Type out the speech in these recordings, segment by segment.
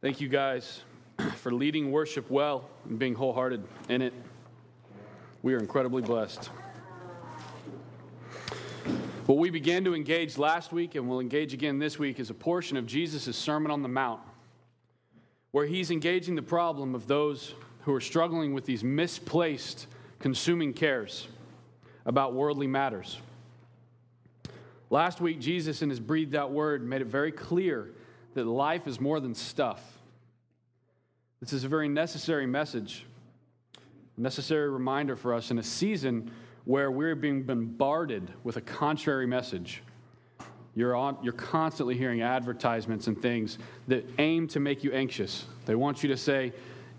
Thank you guys for leading worship well and being wholehearted in it. We are incredibly blessed. What we began to engage last week and will engage again this week is a portion of Jesus' Sermon on the Mount, where he's engaging the problem of those who are struggling with these misplaced consuming cares about worldly matters. Last week, Jesus, in his breathed out word, made it very clear that life is more than stuff. This is a very necessary message, a necessary reminder for us in a season where we're being bombarded with a contrary message. You're, on, you're constantly hearing advertisements and things that aim to make you anxious. They want you to say,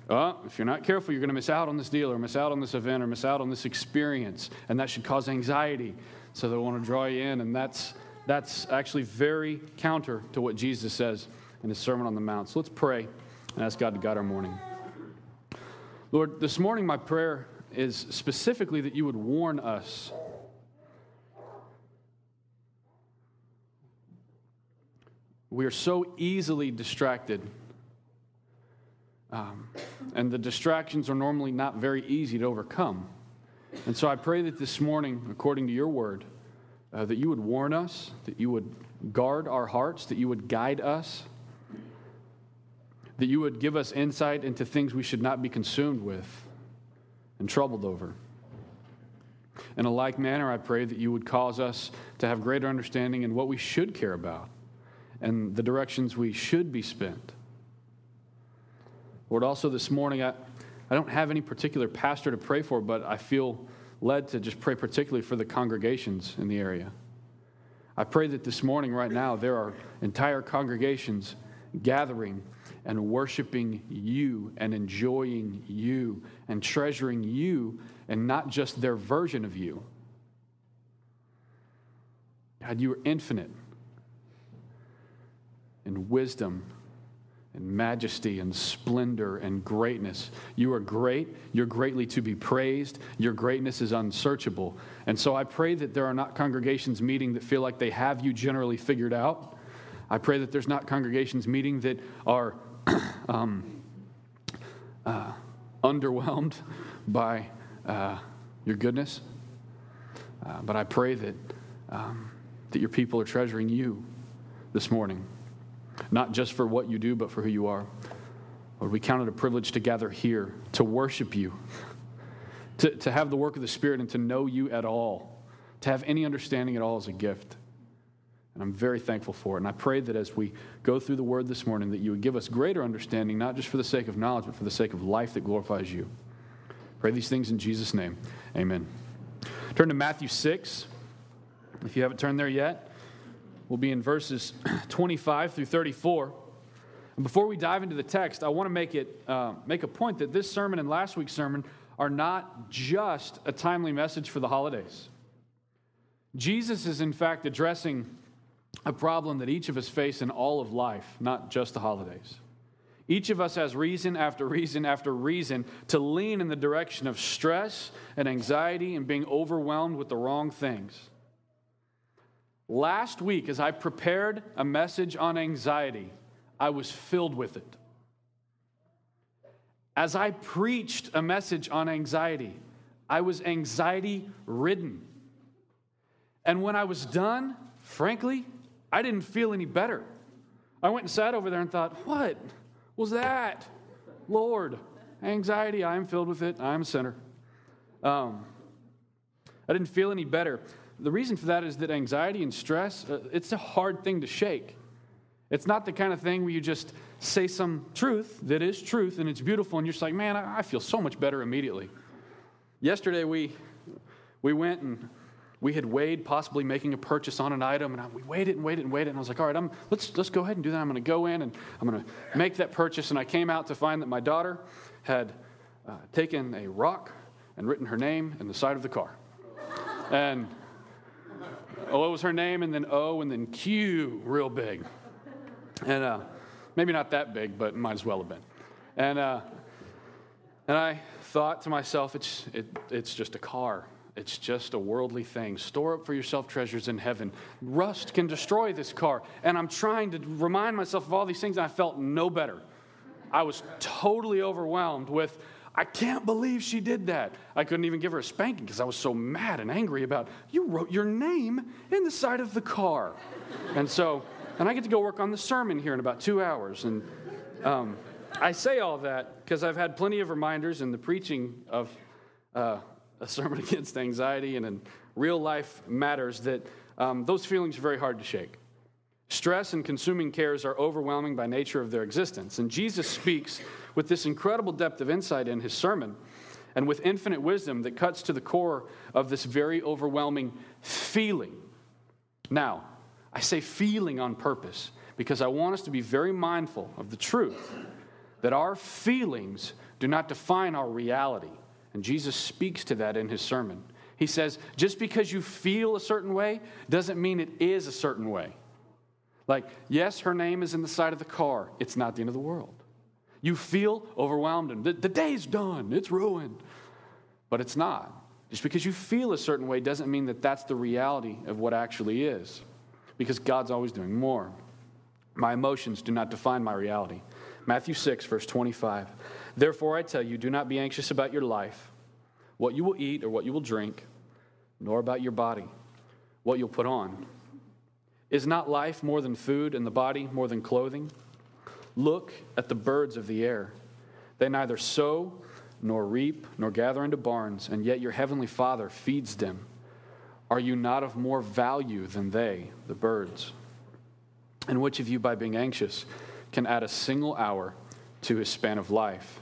oh, if you're not careful, you're going to miss out on this deal or miss out on this event or miss out on this experience. And that should cause anxiety. So they want to draw you in. And that's, that's actually very counter to what Jesus says in his Sermon on the Mount. So let's pray and ask God to guide our morning. Lord, this morning my prayer is specifically that you would warn us. We are so easily distracted. Um, and the distractions are normally not very easy to overcome. And so I pray that this morning, according to your word, uh, that you would warn us, that you would guard our hearts, that you would guide us that you would give us insight into things we should not be consumed with and troubled over. In a like manner, I pray that you would cause us to have greater understanding in what we should care about and the directions we should be spent. Lord, also this morning, I, I don't have any particular pastor to pray for, but I feel led to just pray particularly for the congregations in the area. I pray that this morning, right now, there are entire congregations gathering and worshiping you and enjoying you and treasuring you and not just their version of you. God, you are infinite in wisdom and majesty and splendor and greatness. You are great. You're greatly to be praised. Your greatness is unsearchable. And so I pray that there are not congregations meeting that feel like they have you generally figured out. I pray that there's not congregations meeting that are um, uh, underwhelmed by uh, your goodness. Uh, but I pray that, um, that your people are treasuring you this morning, not just for what you do, but for who you are. Lord, we count it a privilege to gather here, to worship you, to, to have the work of the Spirit, and to know you at all, to have any understanding at all is a gift. And I'm very thankful for it. And I pray that as we go through the word this morning, that you would give us greater understanding, not just for the sake of knowledge, but for the sake of life that glorifies you. Pray these things in Jesus' name. Amen. Turn to Matthew 6. If you haven't turned there yet, we'll be in verses 25 through 34. And before we dive into the text, I want to make, it, uh, make a point that this sermon and last week's sermon are not just a timely message for the holidays. Jesus is, in fact, addressing a problem that each of us face in all of life, not just the holidays. Each of us has reason after reason after reason to lean in the direction of stress and anxiety and being overwhelmed with the wrong things. Last week, as I prepared a message on anxiety, I was filled with it. As I preached a message on anxiety, I was anxiety ridden. And when I was done, frankly, I didn't feel any better. I went and sat over there and thought, what was that? Lord, anxiety, I am filled with it. I am a sinner. Um, I didn't feel any better. The reason for that is that anxiety and stress, uh, it's a hard thing to shake. It's not the kind of thing where you just say some truth that is truth and it's beautiful and you're just like, man, I, feel so much better immediately. Yesterday we, we went and we had weighed possibly making a purchase on an item, and I, we weighed it and weighed it and weighed it. And I was like, all right, I'm, let's, let's go ahead and do that. I'm going to go in and I'm going to make that purchase. And I came out to find that my daughter had uh, taken a rock and written her name in the side of the car. And oh, it was her name, and then O, and then Q, real big. And uh, maybe not that big, but might as well have been. And, uh, and I thought to myself, it's, it, it's just a car. It's just a worldly thing. Store up for yourself treasures in heaven. Rust can destroy this car. And I'm trying to remind myself of all these things, and I felt no better. I was totally overwhelmed with, I can't believe she did that. I couldn't even give her a spanking because I was so mad and angry about, you wrote your name in the side of the car. and so, and I get to go work on the sermon here in about two hours. And um, I say all that because I've had plenty of reminders in the preaching of uh, a sermon against anxiety and in real life matters that um, those feelings are very hard to shake. Stress and consuming cares are overwhelming by nature of their existence. And Jesus speaks with this incredible depth of insight in his sermon and with infinite wisdom that cuts to the core of this very overwhelming feeling. Now, I say feeling on purpose because I want us to be very mindful of the truth that our feelings do not define our reality. And Jesus speaks to that in his sermon. He says, just because you feel a certain way doesn't mean it is a certain way. Like, yes, her name is in the side of the car. It's not the end of the world. You feel overwhelmed and the, the day's done, it's ruined. But it's not. Just because you feel a certain way doesn't mean that that's the reality of what actually is, because God's always doing more. My emotions do not define my reality. Matthew 6, verse 25. Therefore, I tell you, do not be anxious about your life, what you will eat or what you will drink, nor about your body, what you'll put on. Is not life more than food, and the body more than clothing? Look at the birds of the air. They neither sow nor reap nor gather into barns, and yet your heavenly Father feeds them. Are you not of more value than they, the birds? And which of you, by being anxious, can add a single hour to his span of life?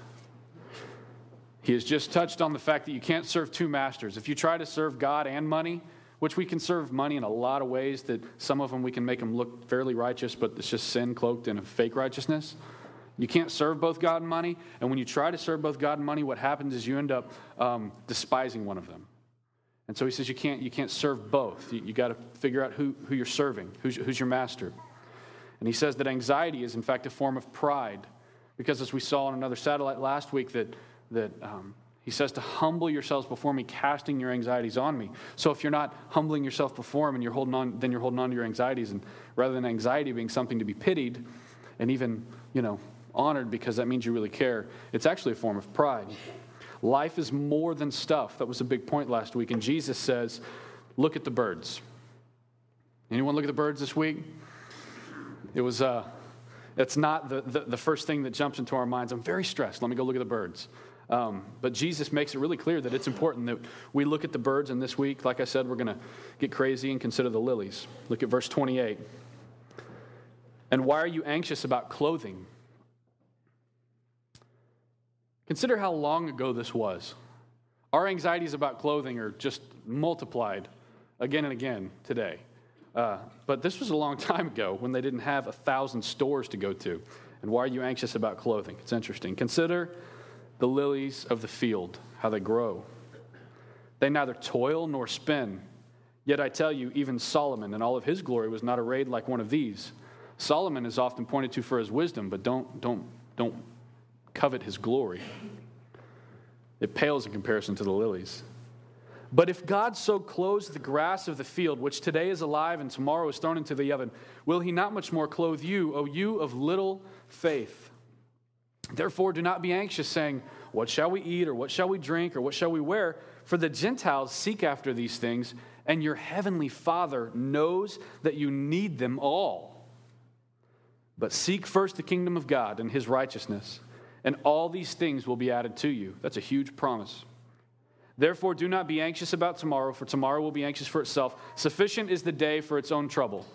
He has just touched on the fact that you can't serve two masters. If you try to serve God and money, which we can serve money in a lot of ways that some of them we can make them look fairly righteous, but it's just sin cloaked in a fake righteousness. You can't serve both God and money. And when you try to serve both God and money, what happens is you end up um, despising one of them. And so he says you can't, you can't serve both. You, you got to figure out who, who you're serving, who's, who's your master. And he says that anxiety is, in fact, a form of pride. Because as we saw on another satellite last week, that, that um, he says to humble yourselves before me, casting your anxieties on me. So if you're not humbling yourself before him and you're holding on, then you're holding on to your anxieties. And rather than anxiety being something to be pitied and even, you know, honored because that means you really care, it's actually a form of pride. Life is more than stuff. That was a big point last week. And Jesus says, look at the birds. Anyone look at the birds this week? It was, uh, it's not the, the, the first thing that jumps into our minds. I'm very stressed. Let me go look at the birds. Um, but Jesus makes it really clear that it's important that we look at the birds, and this week, like I said, we're going to get crazy and consider the lilies. Look at verse 28. And why are you anxious about clothing? Consider how long ago this was. Our anxieties about clothing are just multiplied again and again today. Uh, but this was a long time ago when they didn't have a thousand stores to go to. And why are you anxious about clothing? It's interesting. Consider the lilies of the field, how they grow. They neither toil nor spin. Yet I tell you, even Solomon in all of his glory was not arrayed like one of these. Solomon is often pointed to for his wisdom, but don't, don't, don't covet his glory. It pales in comparison to the lilies. But if God so clothes the grass of the field, which today is alive and tomorrow is thrown into the oven, will he not much more clothe you, O you of little faith? Therefore, do not be anxious, saying, What shall we eat, or what shall we drink, or what shall we wear? For the Gentiles seek after these things, and your heavenly Father knows that you need them all. But seek first the kingdom of God and his righteousness, and all these things will be added to you. That's a huge promise. Therefore, do not be anxious about tomorrow, for tomorrow will be anxious for itself. Sufficient is the day for its own trouble.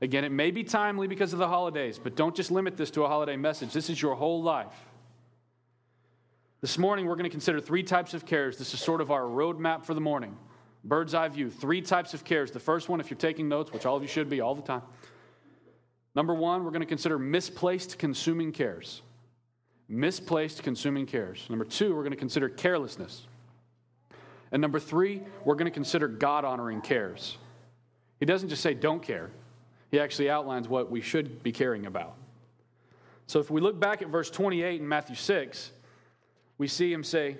Again, it may be timely because of the holidays, but don't just limit this to a holiday message. This is your whole life. This morning, we're going to consider three types of cares. This is sort of our roadmap for the morning. Bird's eye view. Three types of cares. The first one, if you're taking notes, which all of you should be all the time. Number one, we're going to consider misplaced consuming cares. Misplaced consuming cares. Number two, we're going to consider carelessness. And number three, we're going to consider God honoring cares. He doesn't just say, don't care. He actually outlines what we should be caring about. So if we look back at verse 28 in Matthew 6, we see him say,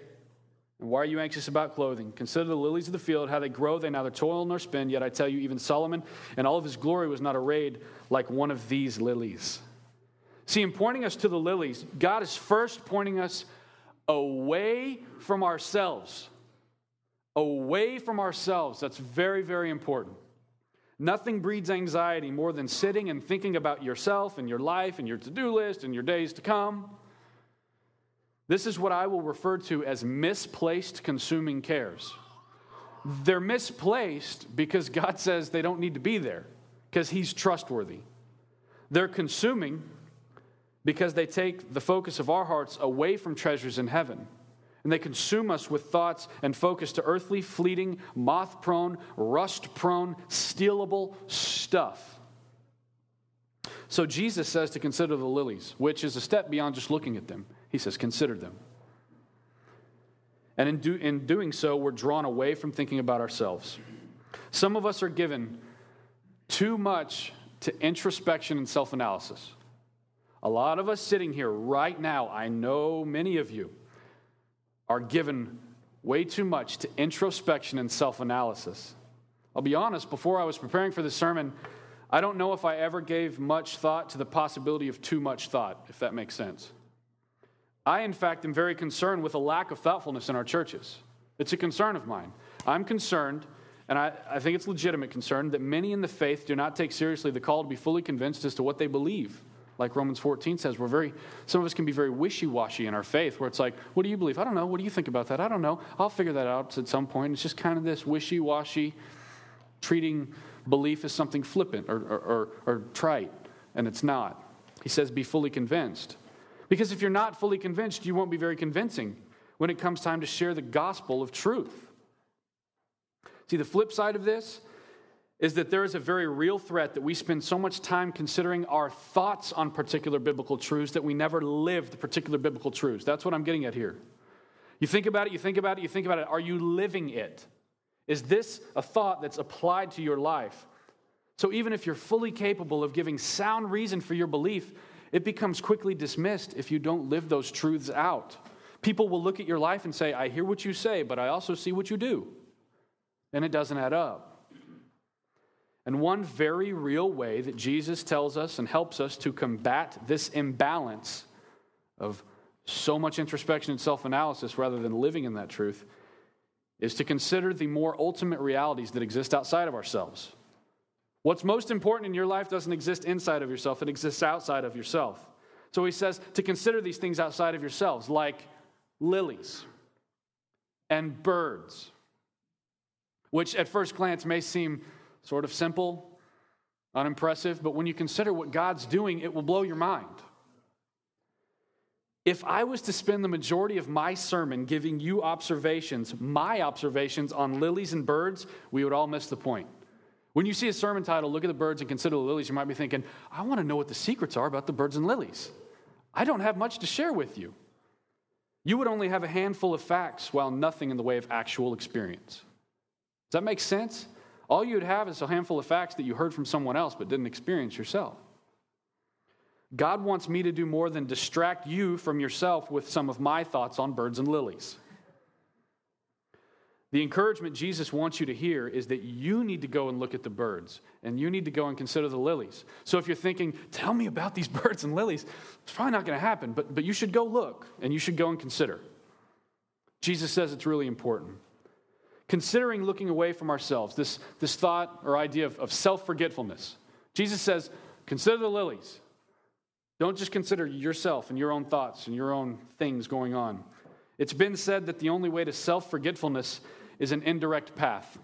And Why are you anxious about clothing? Consider the lilies of the field, how they grow, they neither toil nor spin. Yet I tell you, even Solomon in all of his glory was not arrayed like one of these lilies. See, in pointing us to the lilies, God is first pointing us away from ourselves. Away from ourselves. That's very, very important. Nothing breeds anxiety more than sitting and thinking about yourself and your life and your to do list and your days to come. This is what I will refer to as misplaced consuming cares. They're misplaced because God says they don't need to be there, because He's trustworthy. They're consuming because they take the focus of our hearts away from treasures in heaven. And they consume us with thoughts and focus to earthly, fleeting, moth prone, rust prone, stealable stuff. So Jesus says to consider the lilies, which is a step beyond just looking at them. He says, consider them. And in, do, in doing so, we're drawn away from thinking about ourselves. Some of us are given too much to introspection and self analysis. A lot of us sitting here right now, I know many of you, are given way too much to introspection and self analysis. I'll be honest, before I was preparing for this sermon, I don't know if I ever gave much thought to the possibility of too much thought, if that makes sense. I, in fact, am very concerned with a lack of thoughtfulness in our churches. It's a concern of mine. I'm concerned, and I, I think it's legitimate concern, that many in the faith do not take seriously the call to be fully convinced as to what they believe. Like Romans 14 says, we're very, some of us can be very wishy washy in our faith, where it's like, what do you believe? I don't know. What do you think about that? I don't know. I'll figure that out at some point. It's just kind of this wishy washy, treating belief as something flippant or, or, or, or trite, and it's not. He says, be fully convinced. Because if you're not fully convinced, you won't be very convincing when it comes time to share the gospel of truth. See, the flip side of this is that there is a very real threat that we spend so much time considering our thoughts on particular biblical truths that we never live the particular biblical truths. That's what I'm getting at here. You think about it, you think about it, you think about it. Are you living it? Is this a thought that's applied to your life? So even if you're fully capable of giving sound reason for your belief, it becomes quickly dismissed if you don't live those truths out. People will look at your life and say, I hear what you say, but I also see what you do. And it doesn't add up. And one very real way that Jesus tells us and helps us to combat this imbalance of so much introspection and self analysis rather than living in that truth is to consider the more ultimate realities that exist outside of ourselves. What's most important in your life doesn't exist inside of yourself, it exists outside of yourself. So he says to consider these things outside of yourselves, like lilies and birds, which at first glance may seem sort of simple, unimpressive, but when you consider what God's doing, it will blow your mind. If I was to spend the majority of my sermon giving you observations, my observations on lilies and birds, we would all miss the point. When you see a sermon title, Look at the Birds and Consider the Lilies, you might be thinking, I want to know what the secrets are about the birds and lilies. I don't have much to share with you. You would only have a handful of facts while nothing in the way of actual experience. Does that make sense? All you'd have is a handful of facts that you heard from someone else but didn't experience yourself. God wants me to do more than distract you from yourself with some of my thoughts on birds and lilies. The encouragement Jesus wants you to hear is that you need to go and look at the birds and you need to go and consider the lilies. So if you're thinking, tell me about these birds and lilies, it's probably not going to happen, but, but you should go look and you should go and consider. Jesus says it's really important. Considering looking away from ourselves, this, this thought or idea of, of self forgetfulness. Jesus says, consider the lilies. Don't just consider yourself and your own thoughts and your own things going on. It's been said that the only way to self forgetfulness is an indirect path.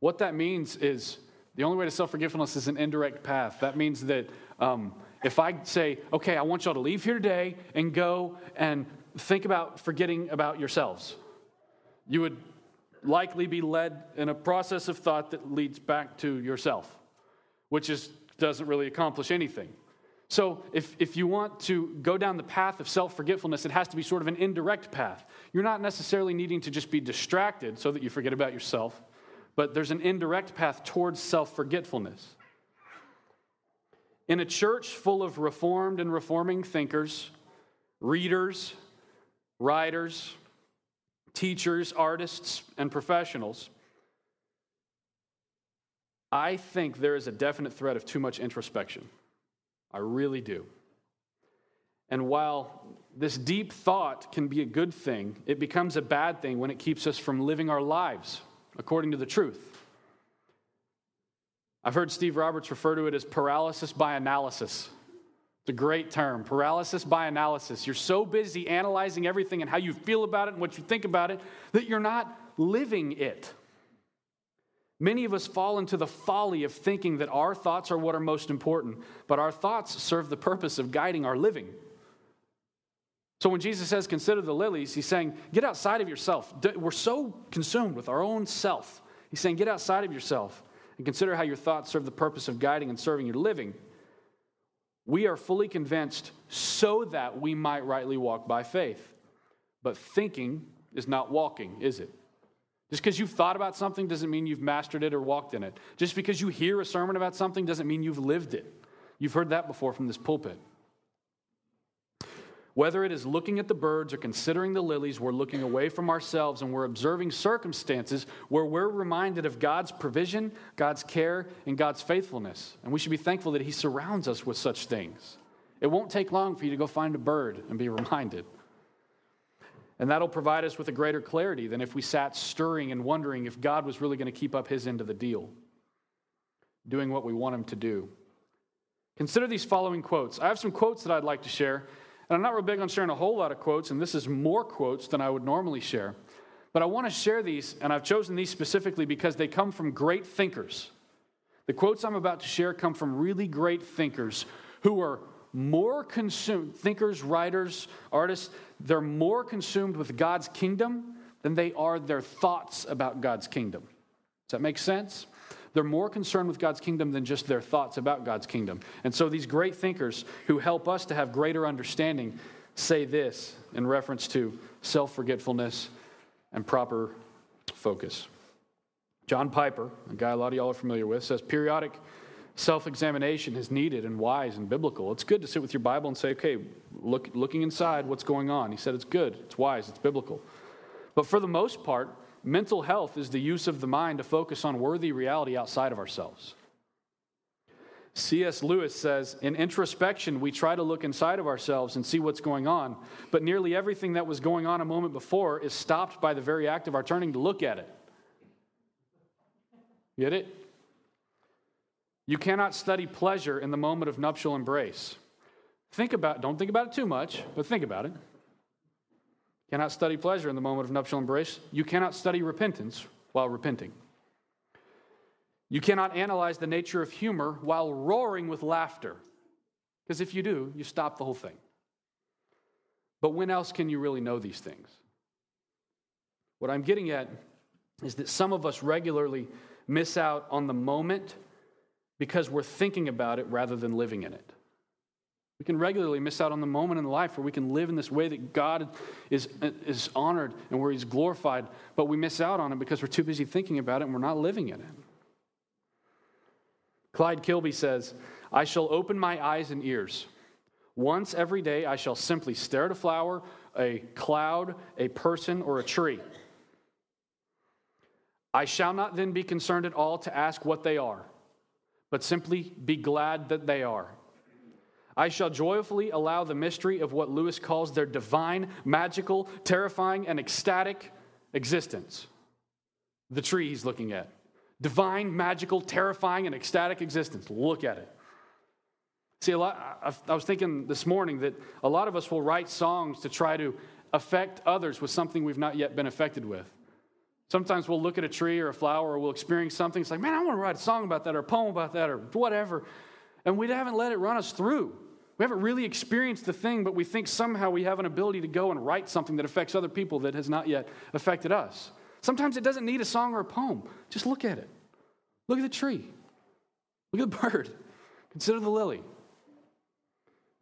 What that means is the only way to self forgetfulness is an indirect path. That means that um, if I say, okay, I want y'all to leave here today and go and think about forgetting about yourselves, you would likely be led in a process of thought that leads back to yourself, which is, doesn't really accomplish anything. So, if, if you want to go down the path of self forgetfulness, it has to be sort of an indirect path. You're not necessarily needing to just be distracted so that you forget about yourself, but there's an indirect path towards self forgetfulness. In a church full of reformed and reforming thinkers, readers, writers, teachers, artists, and professionals, I think there is a definite threat of too much introspection. I really do. And while this deep thought can be a good thing, it becomes a bad thing when it keeps us from living our lives according to the truth. I've heard Steve Roberts refer to it as paralysis by analysis. It's a great term, paralysis by analysis. You're so busy analyzing everything and how you feel about it and what you think about it that you're not living it. Many of us fall into the folly of thinking that our thoughts are what are most important, but our thoughts serve the purpose of guiding our living. So when Jesus says, consider the lilies, he's saying, get outside of yourself. We're so consumed with our own self. He's saying, get outside of yourself and consider how your thoughts serve the purpose of guiding and serving your living. We are fully convinced so that we might rightly walk by faith. But thinking is not walking, is it? Just because you've thought about something doesn't mean you've mastered it or walked in it. Just because you hear a sermon about something doesn't mean you've lived it. You've heard that before from this pulpit. Whether it is looking at the birds or considering the lilies, we're looking away from ourselves and we're observing circumstances where we're reminded of God's provision, God's care, and God's faithfulness. And we should be thankful that He surrounds us with such things. It won't take long for you to go find a bird and be reminded. And that'll provide us with a greater clarity than if we sat stirring and wondering if God was really going to keep up his end of the deal, doing what we want him to do. Consider these following quotes. I have some quotes that I'd like to share, and I'm not real big on sharing a whole lot of quotes, and this is more quotes than I would normally share. But I want to share these, and I've chosen these specifically because they come from great thinkers. The quotes I'm about to share come from really great thinkers who are more consumed, thinkers, writers, artists, they're more consumed with God's kingdom than they are their thoughts about God's kingdom. Does that make sense? They're more concerned with God's kingdom than just their thoughts about God's kingdom. And so these great thinkers who help us to have greater understanding say this in reference to self forgetfulness and proper focus. John Piper, a guy a lot of y'all are familiar with, says periodic self examination is needed and wise and biblical. It's good to sit with your Bible and say, okay, look, looking inside, what's going on? He said it's good, it's wise, it's biblical. But for the most part, mental health is the use of the mind to focus on worthy reality outside of ourselves. C.S. Lewis says, In introspection, we try to look inside of ourselves and see what's going on, but nearly everything that was going on a moment before is stopped by the very act of our turning to look at it. Get it? You cannot study pleasure in the moment of nuptial embrace. Think about, don't think about it too much, but think about it. You cannot study pleasure in the moment of nuptial embrace. You cannot study repentance while repenting. You cannot analyze the nature of humor while roaring with laughter. Because if you do, you stop the whole thing. But when else can you really know these things? What I'm getting at is that some of us regularly miss out on the moment because we're thinking about it rather than living in it. We can regularly miss out on the moment in life where we can live in this way that God is, is honored and where He's glorified, but we miss out on it because we're too busy thinking about it and we're not living in it. Clyde Kilby says, I shall open my eyes and ears. Once every day, I shall simply stare at a flower, a cloud, a person, or a tree. I shall not then be concerned at all to ask what they are but simply be glad that they are. I shall joyfully allow the mystery of what Lewis calls their divine, magical, terrifying, and ecstatic existence. The tree he's looking at. Divine, magical, terrifying, and ecstatic existence. Look at it. See, a lot, I was thinking this morning that a lot of us will write songs to try to affect others with something we've not yet been affected with. Sometimes we'll look at a tree or a flower or we'll experience something. It's like, man, I want to write a song about that or a poem about that or whatever. And we haven't let it run us through. We haven't really experienced the thing, but we think somehow we have an ability to go and write something that affects other people that has not yet affected us. Sometimes it doesn't need a song or a poem. Just look at it. Look at the tree. Look at the bird. Consider the lily.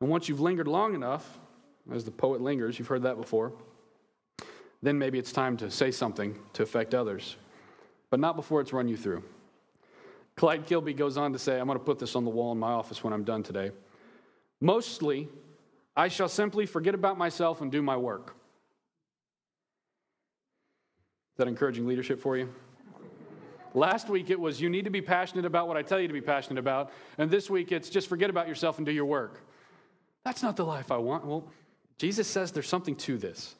And once you've lingered long enough, as the poet lingers, you've heard that before then maybe it's time to say something to affect others, but not before it's run you through. Clyde Kilby goes on to say, I'm going to put this on the wall in my office when I'm done today. Mostly, I shall simply forget about myself and do my work. Is that encouraging leadership for you? Last week it was you need to be passionate about what I tell you to be passionate about. And this week it's just forget about yourself and do your work. That's not the life I want. Well, Jesus says there's something to this.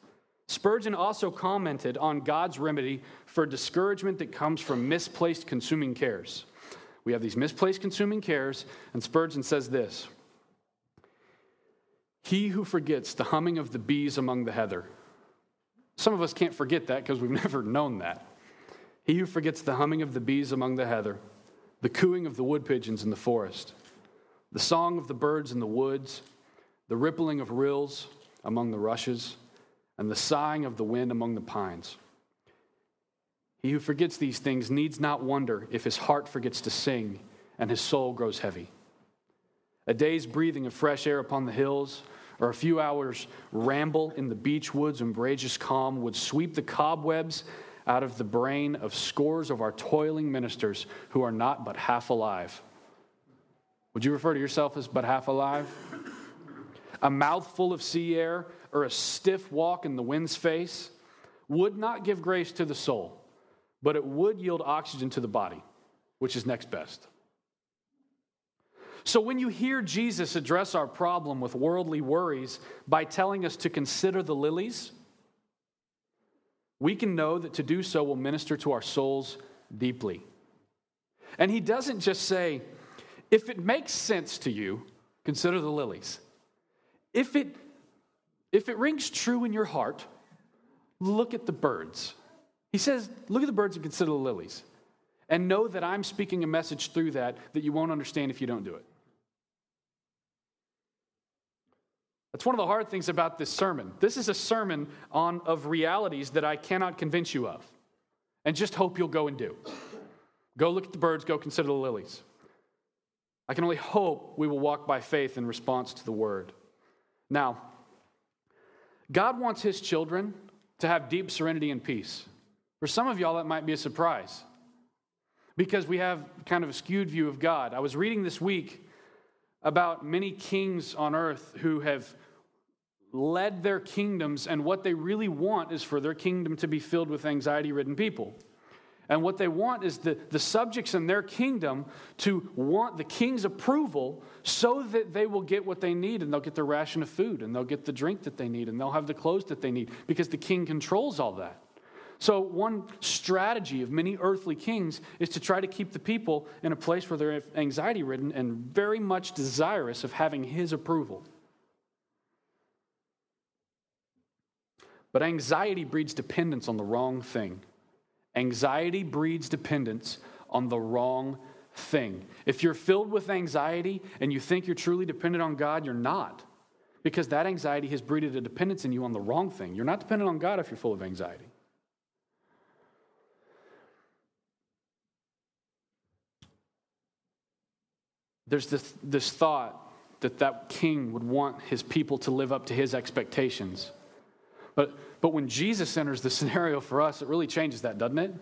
Spurgeon also commented on God's remedy for discouragement that comes from misplaced consuming cares. We have these misplaced consuming cares, and Spurgeon says this He who forgets the humming of the bees among the heather. Some of us can't forget that because we've never known that. He who forgets the humming of the bees among the heather, the cooing of the wood pigeons in the forest, the song of the birds in the woods, the rippling of rills among the rushes, and the sighing of the wind among the pines. He who forgets these things needs not wonder if his heart forgets to sing and his soul grows heavy. A day's breathing of fresh air upon the hills, or a few hours' ramble in the beech woods umbrageous calm would sweep the cobwebs out of the brain of scores of our toiling ministers who are not but half alive. Would you refer to yourself as but half alive? A mouthful of sea air or a stiff walk in the wind's face would not give grace to the soul, but it would yield oxygen to the body, which is next best. So, when you hear Jesus address our problem with worldly worries by telling us to consider the lilies, we can know that to do so will minister to our souls deeply. And he doesn't just say, if it makes sense to you, consider the lilies. If it, if it rings true in your heart, look at the birds. He says, look at the birds and consider the lilies. And know that I'm speaking a message through that that you won't understand if you don't do it. That's one of the hard things about this sermon. This is a sermon on of realities that I cannot convince you of. And just hope you'll go and do. Go look at the birds, go consider the lilies. I can only hope we will walk by faith in response to the word. Now, God wants his children to have deep serenity and peace. For some of y'all, that might be a surprise because we have kind of a skewed view of God. I was reading this week about many kings on earth who have led their kingdoms, and what they really want is for their kingdom to be filled with anxiety ridden people. And what they want is the, the subjects in their kingdom to want the king's approval so that they will get what they need and they'll get their ration of food and they'll get the drink that they need and they'll have the clothes that they need because the king controls all that. So, one strategy of many earthly kings is to try to keep the people in a place where they're anxiety ridden and very much desirous of having his approval. But anxiety breeds dependence on the wrong thing. Anxiety breeds dependence on the wrong thing. If you're filled with anxiety and you think you're truly dependent on God, you're not. Because that anxiety has breeded a dependence in you on the wrong thing. You're not dependent on God if you're full of anxiety. There's this, this thought that that king would want his people to live up to his expectations. But, but when Jesus enters the scenario for us, it really changes that, doesn't it?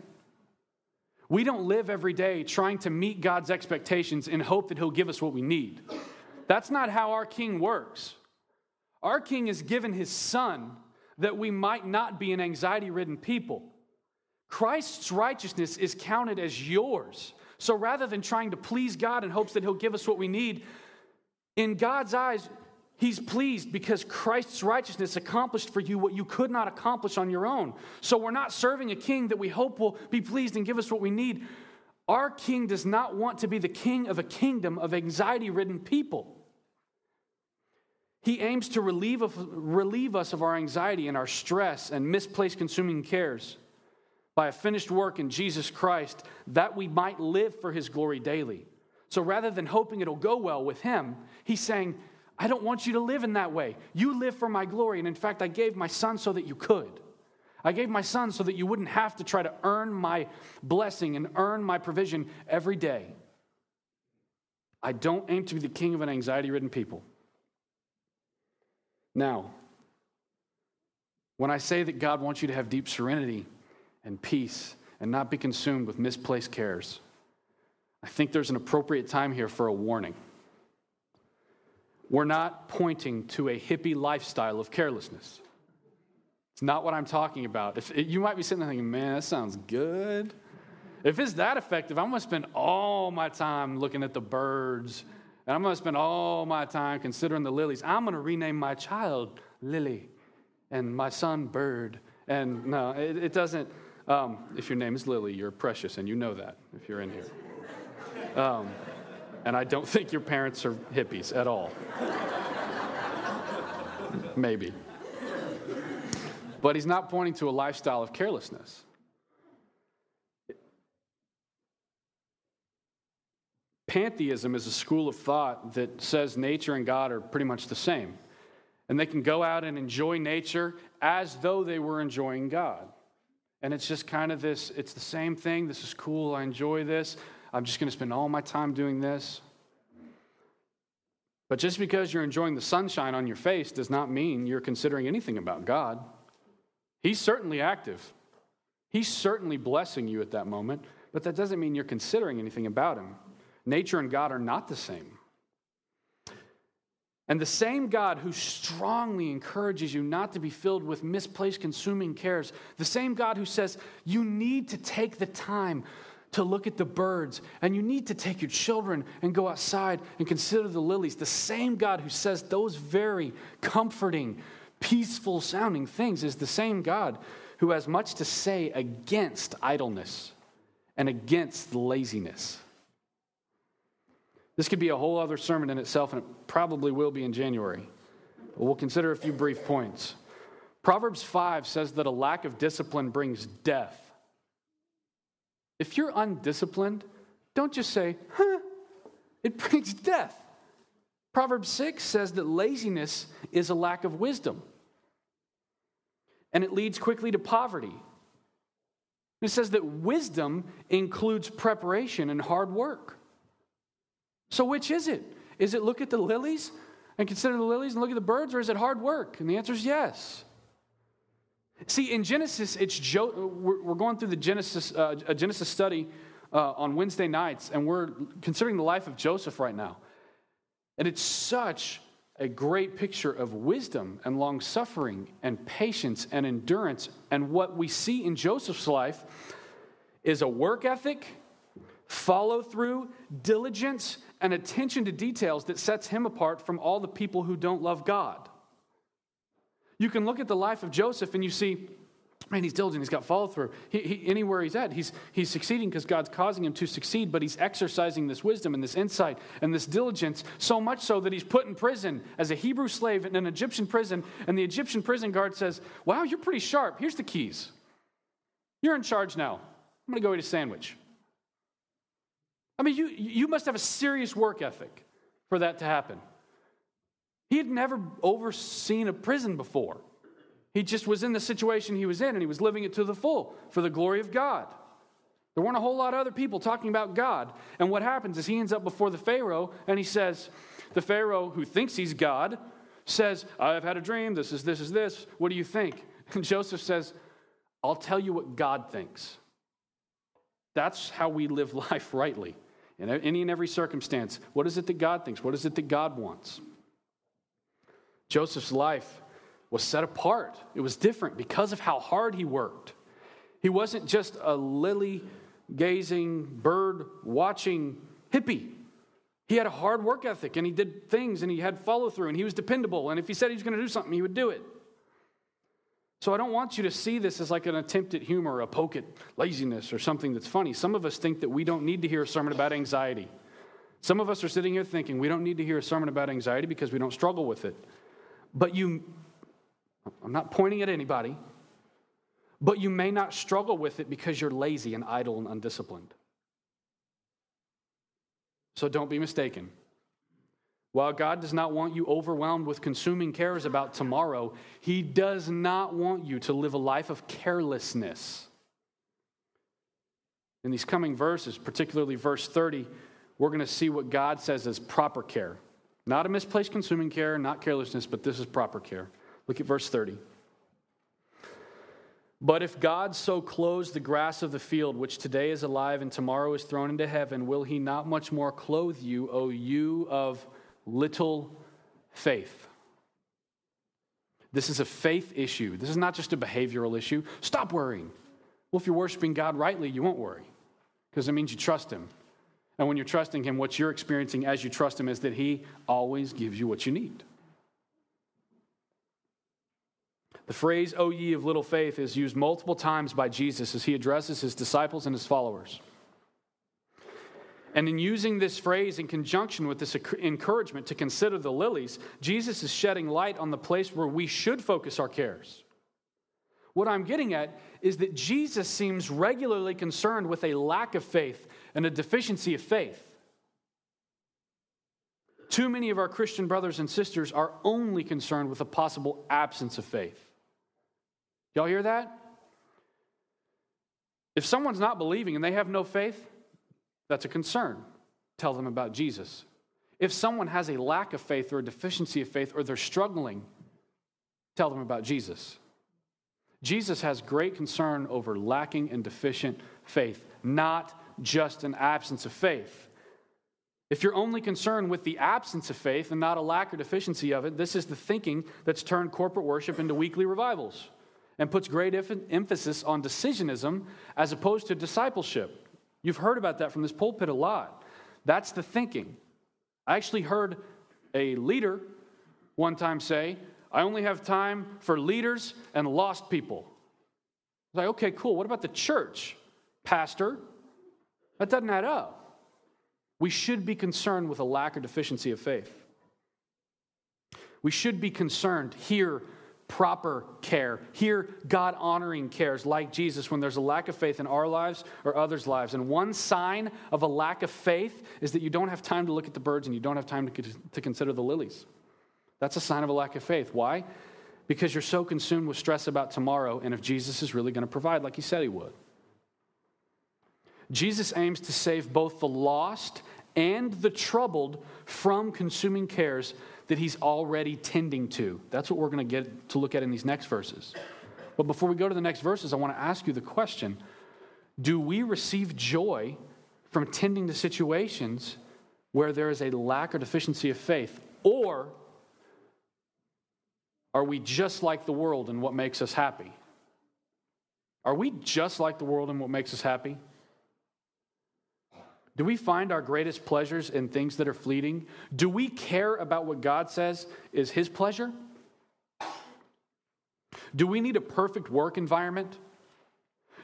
We don't live every day trying to meet God's expectations in hope that he'll give us what we need. That's not how our king works. Our king has given his son that we might not be an anxiety ridden people. Christ's righteousness is counted as yours so rather than trying to please God in hopes that He'll give us what we need, in God's eyes, He's pleased because Christ's righteousness accomplished for you what you could not accomplish on your own. So we're not serving a king that we hope will be pleased and give us what we need. Our king does not want to be the king of a kingdom of anxiety ridden people. He aims to relieve, relieve us of our anxiety and our stress and misplaced consuming cares by a finished work in Jesus Christ that we might live for his glory daily. So rather than hoping it'll go well with him, he's saying, I don't want you to live in that way. You live for my glory. And in fact, I gave my son so that you could. I gave my son so that you wouldn't have to try to earn my blessing and earn my provision every day. I don't aim to be the king of an anxiety ridden people. Now, when I say that God wants you to have deep serenity, and peace and not be consumed with misplaced cares. I think there's an appropriate time here for a warning. We're not pointing to a hippie lifestyle of carelessness. It's not what I'm talking about. If, you might be sitting there thinking, man, that sounds good. If it's that effective, I'm going to spend all my time looking at the birds and I'm going to spend all my time considering the lilies. I'm going to rename my child Lily and my son Bird. And no, it, it doesn't. Um, if your name is Lily, you're precious, and you know that if you're in here. Um, and I don't think your parents are hippies at all. Maybe. But he's not pointing to a lifestyle of carelessness. Pantheism is a school of thought that says nature and God are pretty much the same. And they can go out and enjoy nature as though they were enjoying God. And it's just kind of this it's the same thing. This is cool. I enjoy this. I'm just going to spend all my time doing this. But just because you're enjoying the sunshine on your face does not mean you're considering anything about God. He's certainly active, He's certainly blessing you at that moment, but that doesn't mean you're considering anything about Him. Nature and God are not the same. And the same God who strongly encourages you not to be filled with misplaced consuming cares, the same God who says you need to take the time to look at the birds and you need to take your children and go outside and consider the lilies, the same God who says those very comforting, peaceful sounding things is the same God who has much to say against idleness and against laziness. This could be a whole other sermon in itself, and it probably will be in January. But we'll consider a few brief points. Proverbs 5 says that a lack of discipline brings death. If you're undisciplined, don't just say, huh, it brings death. Proverbs 6 says that laziness is a lack of wisdom, and it leads quickly to poverty. It says that wisdom includes preparation and hard work. So, which is it? Is it look at the lilies and consider the lilies and look at the birds, or is it hard work? And the answer is yes. See, in Genesis, it's jo- we're going through the Genesis, uh, a Genesis study uh, on Wednesday nights, and we're considering the life of Joseph right now. And it's such a great picture of wisdom and long suffering and patience and endurance. And what we see in Joseph's life is a work ethic, follow through, diligence, and attention to details that sets him apart from all the people who don't love God. You can look at the life of Joseph and you see, man, he's diligent, he's got follow through. He, he, anywhere he's at, he's, he's succeeding because God's causing him to succeed, but he's exercising this wisdom and this insight and this diligence so much so that he's put in prison as a Hebrew slave in an Egyptian prison. And the Egyptian prison guard says, Wow, you're pretty sharp. Here's the keys. You're in charge now. I'm going to go eat a sandwich. I mean, you, you must have a serious work ethic for that to happen. He had never overseen a prison before. He just was in the situation he was in and he was living it to the full for the glory of God. There weren't a whole lot of other people talking about God. And what happens is he ends up before the Pharaoh and he says, The Pharaoh, who thinks he's God, says, I've had a dream. This is this is this. What do you think? And Joseph says, I'll tell you what God thinks. That's how we live life rightly in any and every circumstance. What is it that God thinks? What is it that God wants? Joseph's life was set apart. It was different because of how hard he worked. He wasn't just a lily gazing, bird watching hippie. He had a hard work ethic and he did things and he had follow through and he was dependable. And if he said he was going to do something, he would do it. So I don't want you to see this as like an attempt at humor, a poke at laziness, or something that's funny. Some of us think that we don't need to hear a sermon about anxiety. Some of us are sitting here thinking we don't need to hear a sermon about anxiety because we don't struggle with it. But you, I'm not pointing at anybody, but you may not struggle with it because you're lazy and idle and undisciplined. So don't be mistaken. While God does not want you overwhelmed with consuming cares about tomorrow, He does not want you to live a life of carelessness. In these coming verses, particularly verse 30, we're going to see what God says is proper care. Not a misplaced consuming care, not carelessness, but this is proper care. Look at verse 30. But if God so clothes the grass of the field, which today is alive and tomorrow is thrown into heaven, will he not much more clothe you, O you of little faith. This is a faith issue. This is not just a behavioral issue. Stop worrying. Well, if you're worshiping God rightly, you won't worry. because it means you trust Him. And when you're trusting Him, what you're experiencing as you trust Him is that He always gives you what you need. The phrase, O ye of little faith, is used multiple times by Jesus as he addresses his disciples and his followers. And in using this phrase in conjunction with this encouragement to consider the lilies, Jesus is shedding light on the place where we should focus our cares. What I'm getting at is that Jesus seems regularly concerned with a lack of faith and a deficiency of faith. Too many of our Christian brothers and sisters are only concerned with a possible absence of faith. Y'all hear that? If someone's not believing and they have no faith, that's a concern. Tell them about Jesus. If someone has a lack of faith or a deficiency of faith or they're struggling, tell them about Jesus. Jesus has great concern over lacking and deficient faith, not just an absence of faith. If you're only concerned with the absence of faith and not a lack or deficiency of it, this is the thinking that's turned corporate worship into weekly revivals and puts great emphasis on decisionism as opposed to discipleship. You've heard about that from this pulpit a lot. That's the thinking. I actually heard a leader one time say, I only have time for leaders and lost people. I was like, okay, cool. What about the church? Pastor? That doesn't add up. We should be concerned with a lack or deficiency of faith. We should be concerned here proper care. Here, God honoring cares like Jesus when there's a lack of faith in our lives or others' lives. And one sign of a lack of faith is that you don't have time to look at the birds and you don't have time to, to consider the lilies. That's a sign of a lack of faith. Why? Because you're so consumed with stress about tomorrow and if Jesus is really going to provide like he said he would. Jesus aims to save both the lost and the troubled from consuming cares that he's already tending to. That's what we're going to get to look at in these next verses. But before we go to the next verses, I want to ask you the question Do we receive joy from tending to situations where there is a lack or deficiency of faith? Or are we just like the world in what makes us happy? Are we just like the world in what makes us happy? Do we find our greatest pleasures in things that are fleeting? Do we care about what God says is His pleasure? Do we need a perfect work environment?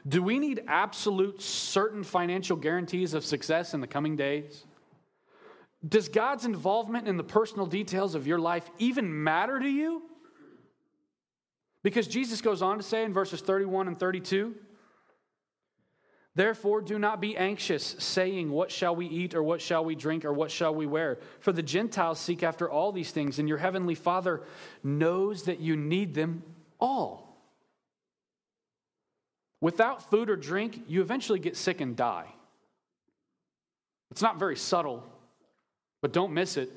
Do we need absolute certain financial guarantees of success in the coming days? Does God's involvement in the personal details of your life even matter to you? Because Jesus goes on to say in verses 31 and 32 Therefore, do not be anxious, saying, What shall we eat, or what shall we drink, or what shall we wear? For the Gentiles seek after all these things, and your heavenly Father knows that you need them all. Without food or drink, you eventually get sick and die. It's not very subtle, but don't miss it.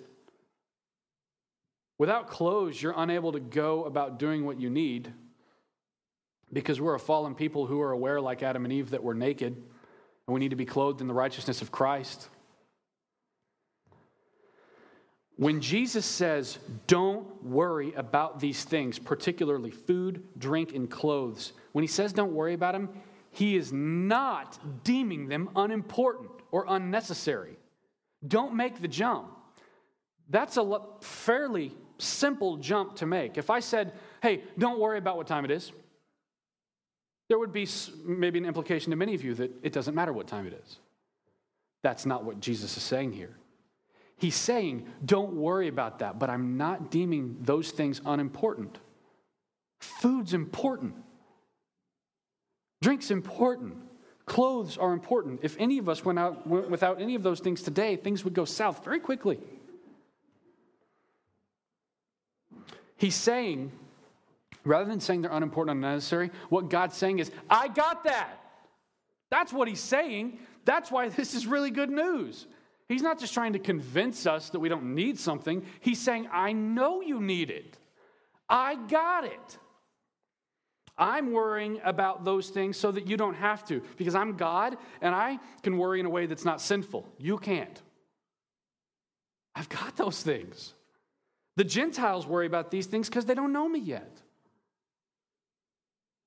Without clothes, you're unable to go about doing what you need because we're a fallen people who are aware, like Adam and Eve, that we're naked and we need to be clothed in the righteousness of Christ. When Jesus says, don't worry about these things, particularly food, drink, and clothes, when he says don't worry about them, he is not deeming them unimportant or unnecessary. Don't make the jump. That's a fairly simple jump to make. If I said, hey, don't worry about what time it is, there would be maybe an implication to many of you that it doesn't matter what time it is. That's not what Jesus is saying here. He's saying, don't worry about that, but I'm not deeming those things unimportant. Food's important, drink's important, clothes are important. If any of us went out went without any of those things today, things would go south very quickly. He's saying, Rather than saying they're unimportant and unnecessary, what God's saying is, I got that. That's what He's saying. That's why this is really good news. He's not just trying to convince us that we don't need something, He's saying, I know you need it. I got it. I'm worrying about those things so that you don't have to, because I'm God and I can worry in a way that's not sinful. You can't. I've got those things. The Gentiles worry about these things because they don't know me yet.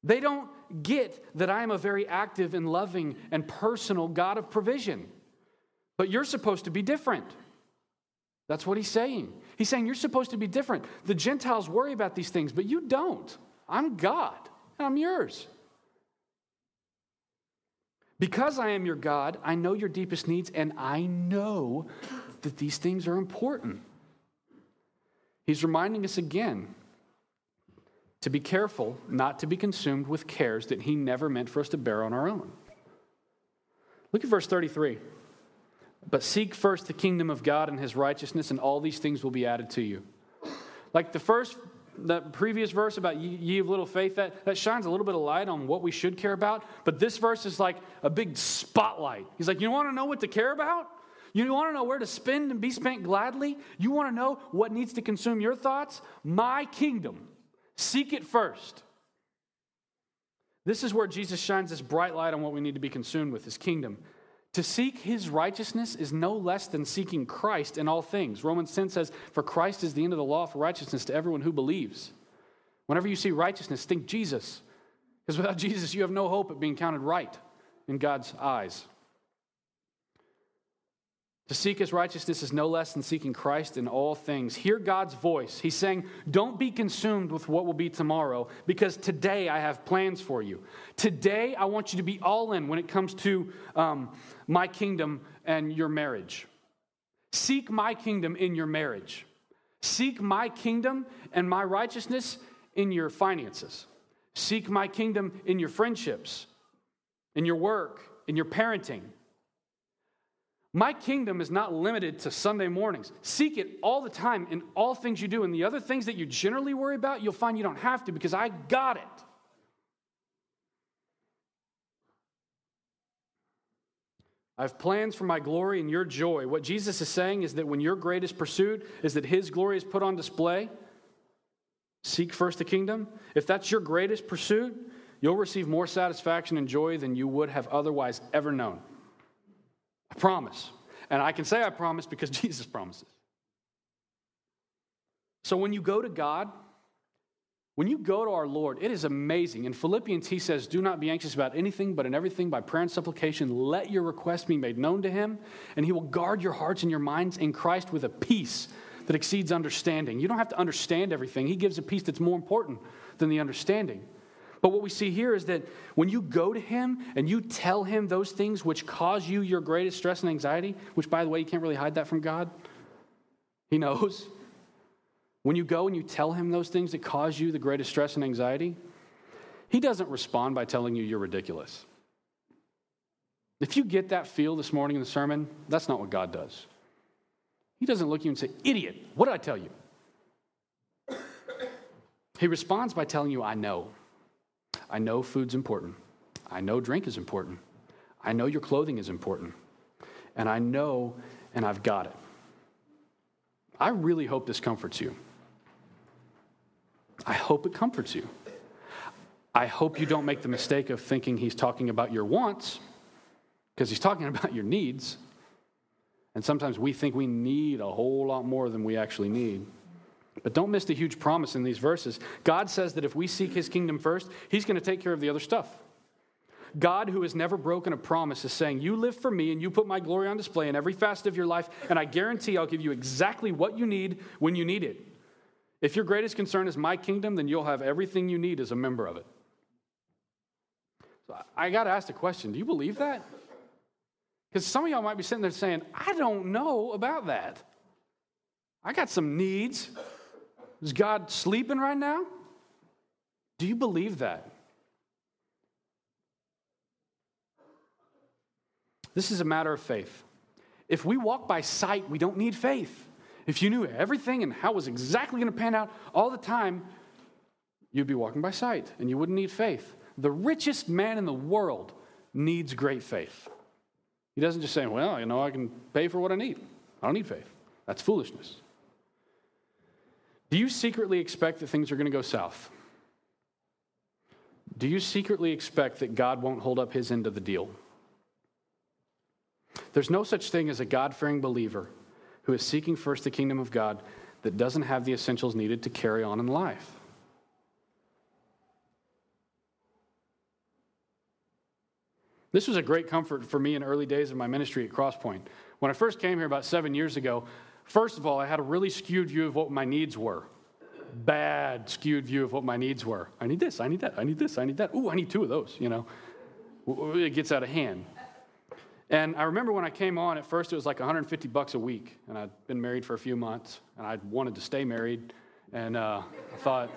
They don't get that I am a very active and loving and personal God of provision. But you're supposed to be different. That's what he's saying. He's saying you're supposed to be different. The Gentiles worry about these things, but you don't. I'm God, and I'm yours. Because I am your God, I know your deepest needs, and I know that these things are important. He's reminding us again to be careful not to be consumed with cares that He never meant for us to bear on our own. Look at verse 33. But seek first the kingdom of God and His righteousness, and all these things will be added to you. Like the first the previous verse about ye of little faith, that, that shines a little bit of light on what we should care about. But this verse is like a big spotlight. He's like, You want to know what to care about? You want to know where to spend and be spent gladly? You want to know what needs to consume your thoughts? My kingdom. Seek it first. This is where Jesus shines this bright light on what we need to be consumed with his kingdom. To seek his righteousness is no less than seeking Christ in all things. Romans 10 says, For Christ is the end of the law for righteousness to everyone who believes. Whenever you see righteousness, think Jesus. Because without Jesus, you have no hope of being counted right in God's eyes. To seek his righteousness is no less than seeking Christ in all things. Hear God's voice. He's saying, Don't be consumed with what will be tomorrow, because today I have plans for you. Today I want you to be all in when it comes to um, my kingdom and your marriage. Seek my kingdom in your marriage. Seek my kingdom and my righteousness in your finances. Seek my kingdom in your friendships, in your work, in your parenting my kingdom is not limited to Sunday mornings. Seek it all the time in all things you do. And the other things that you generally worry about, you'll find you don't have to because I got it. I have plans for my glory and your joy. What Jesus is saying is that when your greatest pursuit is that his glory is put on display, seek first the kingdom. If that's your greatest pursuit, you'll receive more satisfaction and joy than you would have otherwise ever known. I promise. And I can say I promise because Jesus promises. So when you go to God, when you go to our Lord, it is amazing. In Philippians, he says, Do not be anxious about anything, but in everything by prayer and supplication, let your requests be made known to him, and he will guard your hearts and your minds in Christ with a peace that exceeds understanding. You don't have to understand everything, he gives a peace that's more important than the understanding. But what we see here is that when you go to him and you tell him those things which cause you your greatest stress and anxiety, which, by the way, you can't really hide that from God, he knows. When you go and you tell him those things that cause you the greatest stress and anxiety, he doesn't respond by telling you you're ridiculous. If you get that feel this morning in the sermon, that's not what God does. He doesn't look at you and say, Idiot, what did I tell you? He responds by telling you, I know. I know food's important. I know drink is important. I know your clothing is important. And I know, and I've got it. I really hope this comforts you. I hope it comforts you. I hope you don't make the mistake of thinking he's talking about your wants, because he's talking about your needs. And sometimes we think we need a whole lot more than we actually need. But don't miss the huge promise in these verses. God says that if we seek his kingdom first, he's going to take care of the other stuff. God, who has never broken a promise, is saying, You live for me and you put my glory on display in every facet of your life, and I guarantee I'll give you exactly what you need when you need it. If your greatest concern is my kingdom, then you'll have everything you need as a member of it. So I got to ask the question do you believe that? Because some of y'all might be sitting there saying, I don't know about that. I got some needs. Is God sleeping right now? Do you believe that? This is a matter of faith. If we walk by sight, we don't need faith. If you knew everything and how it was exactly going to pan out all the time, you'd be walking by sight and you wouldn't need faith. The richest man in the world needs great faith. He doesn't just say, Well, you know, I can pay for what I need. I don't need faith. That's foolishness. Do you secretly expect that things are going to go south? Do you secretly expect that God won't hold up his end of the deal? There's no such thing as a God fearing believer who is seeking first the kingdom of God that doesn't have the essentials needed to carry on in life. This was a great comfort for me in early days of my ministry at Crosspoint. When I first came here about seven years ago, first of all, I had a really skewed view of what my needs were. Bad, skewed view of what my needs were. I need this, I need that, I need this, I need that. Ooh, I need two of those, you know. It gets out of hand. And I remember when I came on, at first it was like 150 bucks a week, and I'd been married for a few months, and I wanted to stay married, and uh, I thought,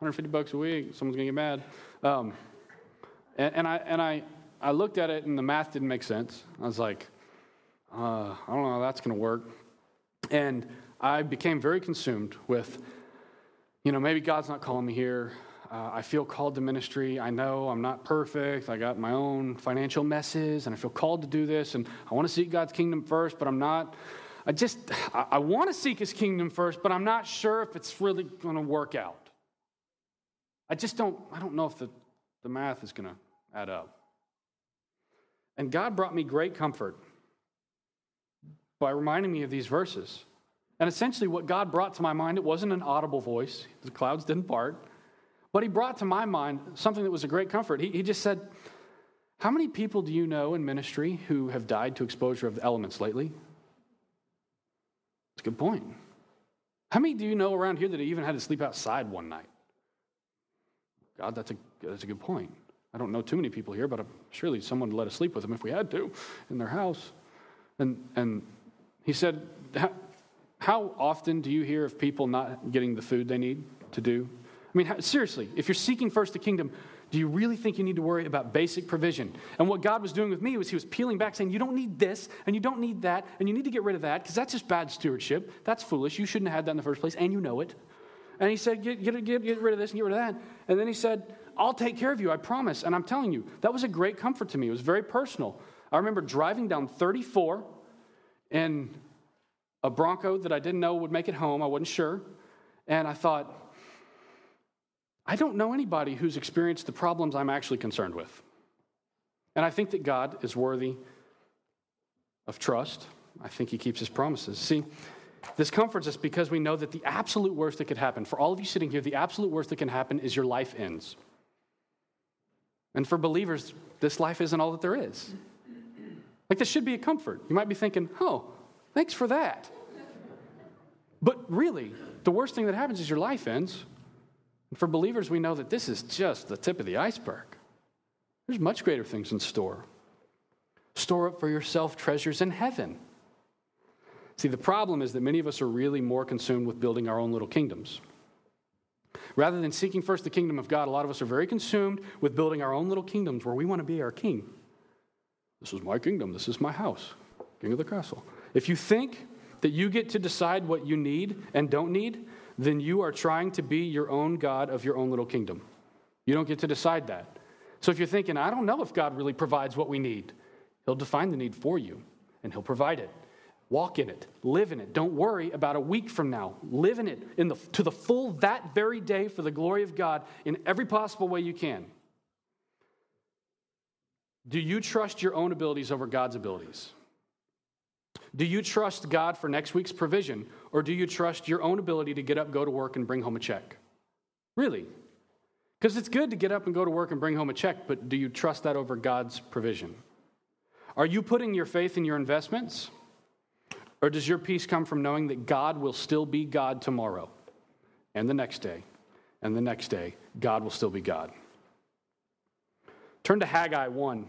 150 bucks a week, someone's gonna get mad. Um, and, and, I and I I looked at it, and the math didn't make sense. I was like, uh, I don't know how that's gonna work, and I became very consumed with, you know, maybe God's not calling me here. Uh, I feel called to ministry. I know I'm not perfect. I got my own financial messes, and I feel called to do this. And I want to seek God's kingdom first, but I'm not. I just, I, I want to seek His kingdom first, but I'm not sure if it's really going to work out. I just don't, I don't know if the, the math is going to add up. And God brought me great comfort by reminding me of these verses. And essentially, what God brought to my mind, it wasn't an audible voice, the clouds didn't part. But he brought to my mind something that was a great comfort. He, he just said, How many people do you know in ministry who have died to exposure of the elements lately? That's a good point. How many do you know around here that even had to sleep outside one night? God, that's a, that's a good point. I don't know too many people here, but surely someone would let us sleep with them if we had to in their house. And, and he said, How often do you hear of people not getting the food they need to do I mean, seriously, if you're seeking first the kingdom, do you really think you need to worry about basic provision? And what God was doing with me was He was peeling back, saying, You don't need this, and you don't need that, and you need to get rid of that, because that's just bad stewardship. That's foolish. You shouldn't have had that in the first place, and you know it. And He said, get, get, get, get rid of this and get rid of that. And then He said, I'll take care of you, I promise. And I'm telling you, that was a great comfort to me. It was very personal. I remember driving down 34 in a Bronco that I didn't know would make it home. I wasn't sure. And I thought, I don't know anybody who's experienced the problems I'm actually concerned with. And I think that God is worthy of trust. I think He keeps His promises. See, this comforts us because we know that the absolute worst that could happen, for all of you sitting here, the absolute worst that can happen is your life ends. And for believers, this life isn't all that there is. Like, this should be a comfort. You might be thinking, oh, thanks for that. But really, the worst thing that happens is your life ends. And for believers, we know that this is just the tip of the iceberg. There's much greater things in store. Store up for yourself treasures in heaven. See, the problem is that many of us are really more consumed with building our own little kingdoms. Rather than seeking first the kingdom of God, a lot of us are very consumed with building our own little kingdoms where we want to be our king. This is my kingdom. This is my house, king of the castle. If you think that you get to decide what you need and don't need, then you are trying to be your own God of your own little kingdom. You don't get to decide that. So if you're thinking, I don't know if God really provides what we need, He'll define the need for you and He'll provide it. Walk in it, live in it. Don't worry about a week from now. Live in it in the, to the full that very day for the glory of God in every possible way you can. Do you trust your own abilities over God's abilities? Do you trust God for next week's provision, or do you trust your own ability to get up, go to work, and bring home a check? Really? Because it's good to get up and go to work and bring home a check, but do you trust that over God's provision? Are you putting your faith in your investments? Or does your peace come from knowing that God will still be God tomorrow and the next day and the next day? God will still be God. Turn to Haggai 1.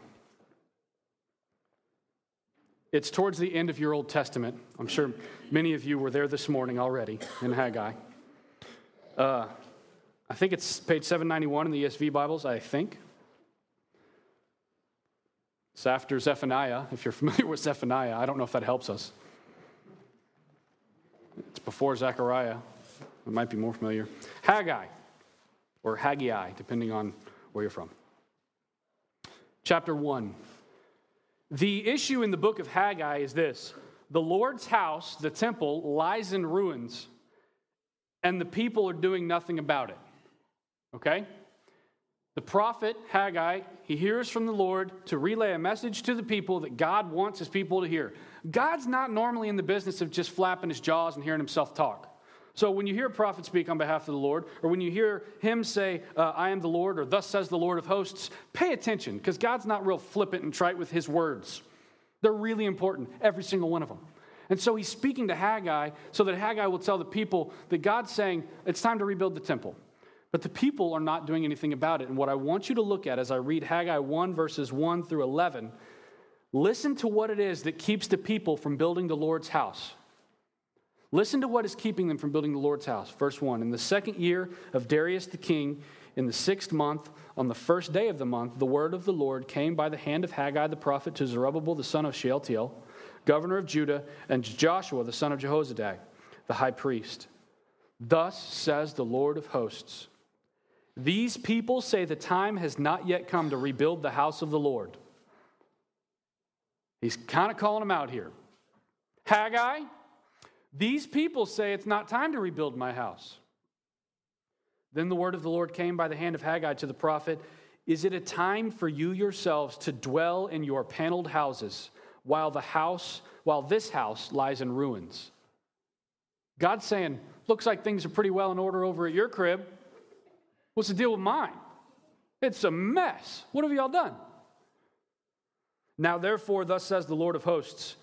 It's towards the end of your Old Testament. I'm sure many of you were there this morning already in Haggai. Uh, I think it's page 791 in the ESV Bibles, I think. It's after Zephaniah, if you're familiar with Zephaniah. I don't know if that helps us. It's before Zechariah. It might be more familiar. Haggai, or Haggai, depending on where you're from. Chapter 1. The issue in the book of Haggai is this the Lord's house, the temple, lies in ruins, and the people are doing nothing about it. Okay? The prophet Haggai, he hears from the Lord to relay a message to the people that God wants his people to hear. God's not normally in the business of just flapping his jaws and hearing himself talk. So when you hear a prophet speak on behalf of the Lord, or when you hear him say, uh, I am the Lord, or thus says the Lord of hosts, pay attention, because God's not real flippant and trite with his words. They're really important, every single one of them. And so he's speaking to Haggai so that Haggai will tell the people that God's saying, it's time to rebuild the temple. But the people are not doing anything about it. And what I want you to look at as I read Haggai 1, verses 1 through 11, listen to what it is that keeps the people from building the Lord's house. Listen to what is keeping them from building the Lord's house. Verse 1 In the second year of Darius the king, in the sixth month, on the first day of the month, the word of the Lord came by the hand of Haggai the prophet to Zerubbabel the son of Shealtiel, governor of Judah, and Joshua the son of Jehozadak, the high priest. Thus says the Lord of hosts These people say the time has not yet come to rebuild the house of the Lord. He's kind of calling them out here. Haggai, these people say it's not time to rebuild my house. Then the word of the Lord came by the hand of Haggai to the prophet Is it a time for you yourselves to dwell in your paneled houses while the house, while this house lies in ruins? God's saying, Looks like things are pretty well in order over at your crib. What's the deal with mine? It's a mess. What have y'all done? Now, therefore, thus says the Lord of hosts,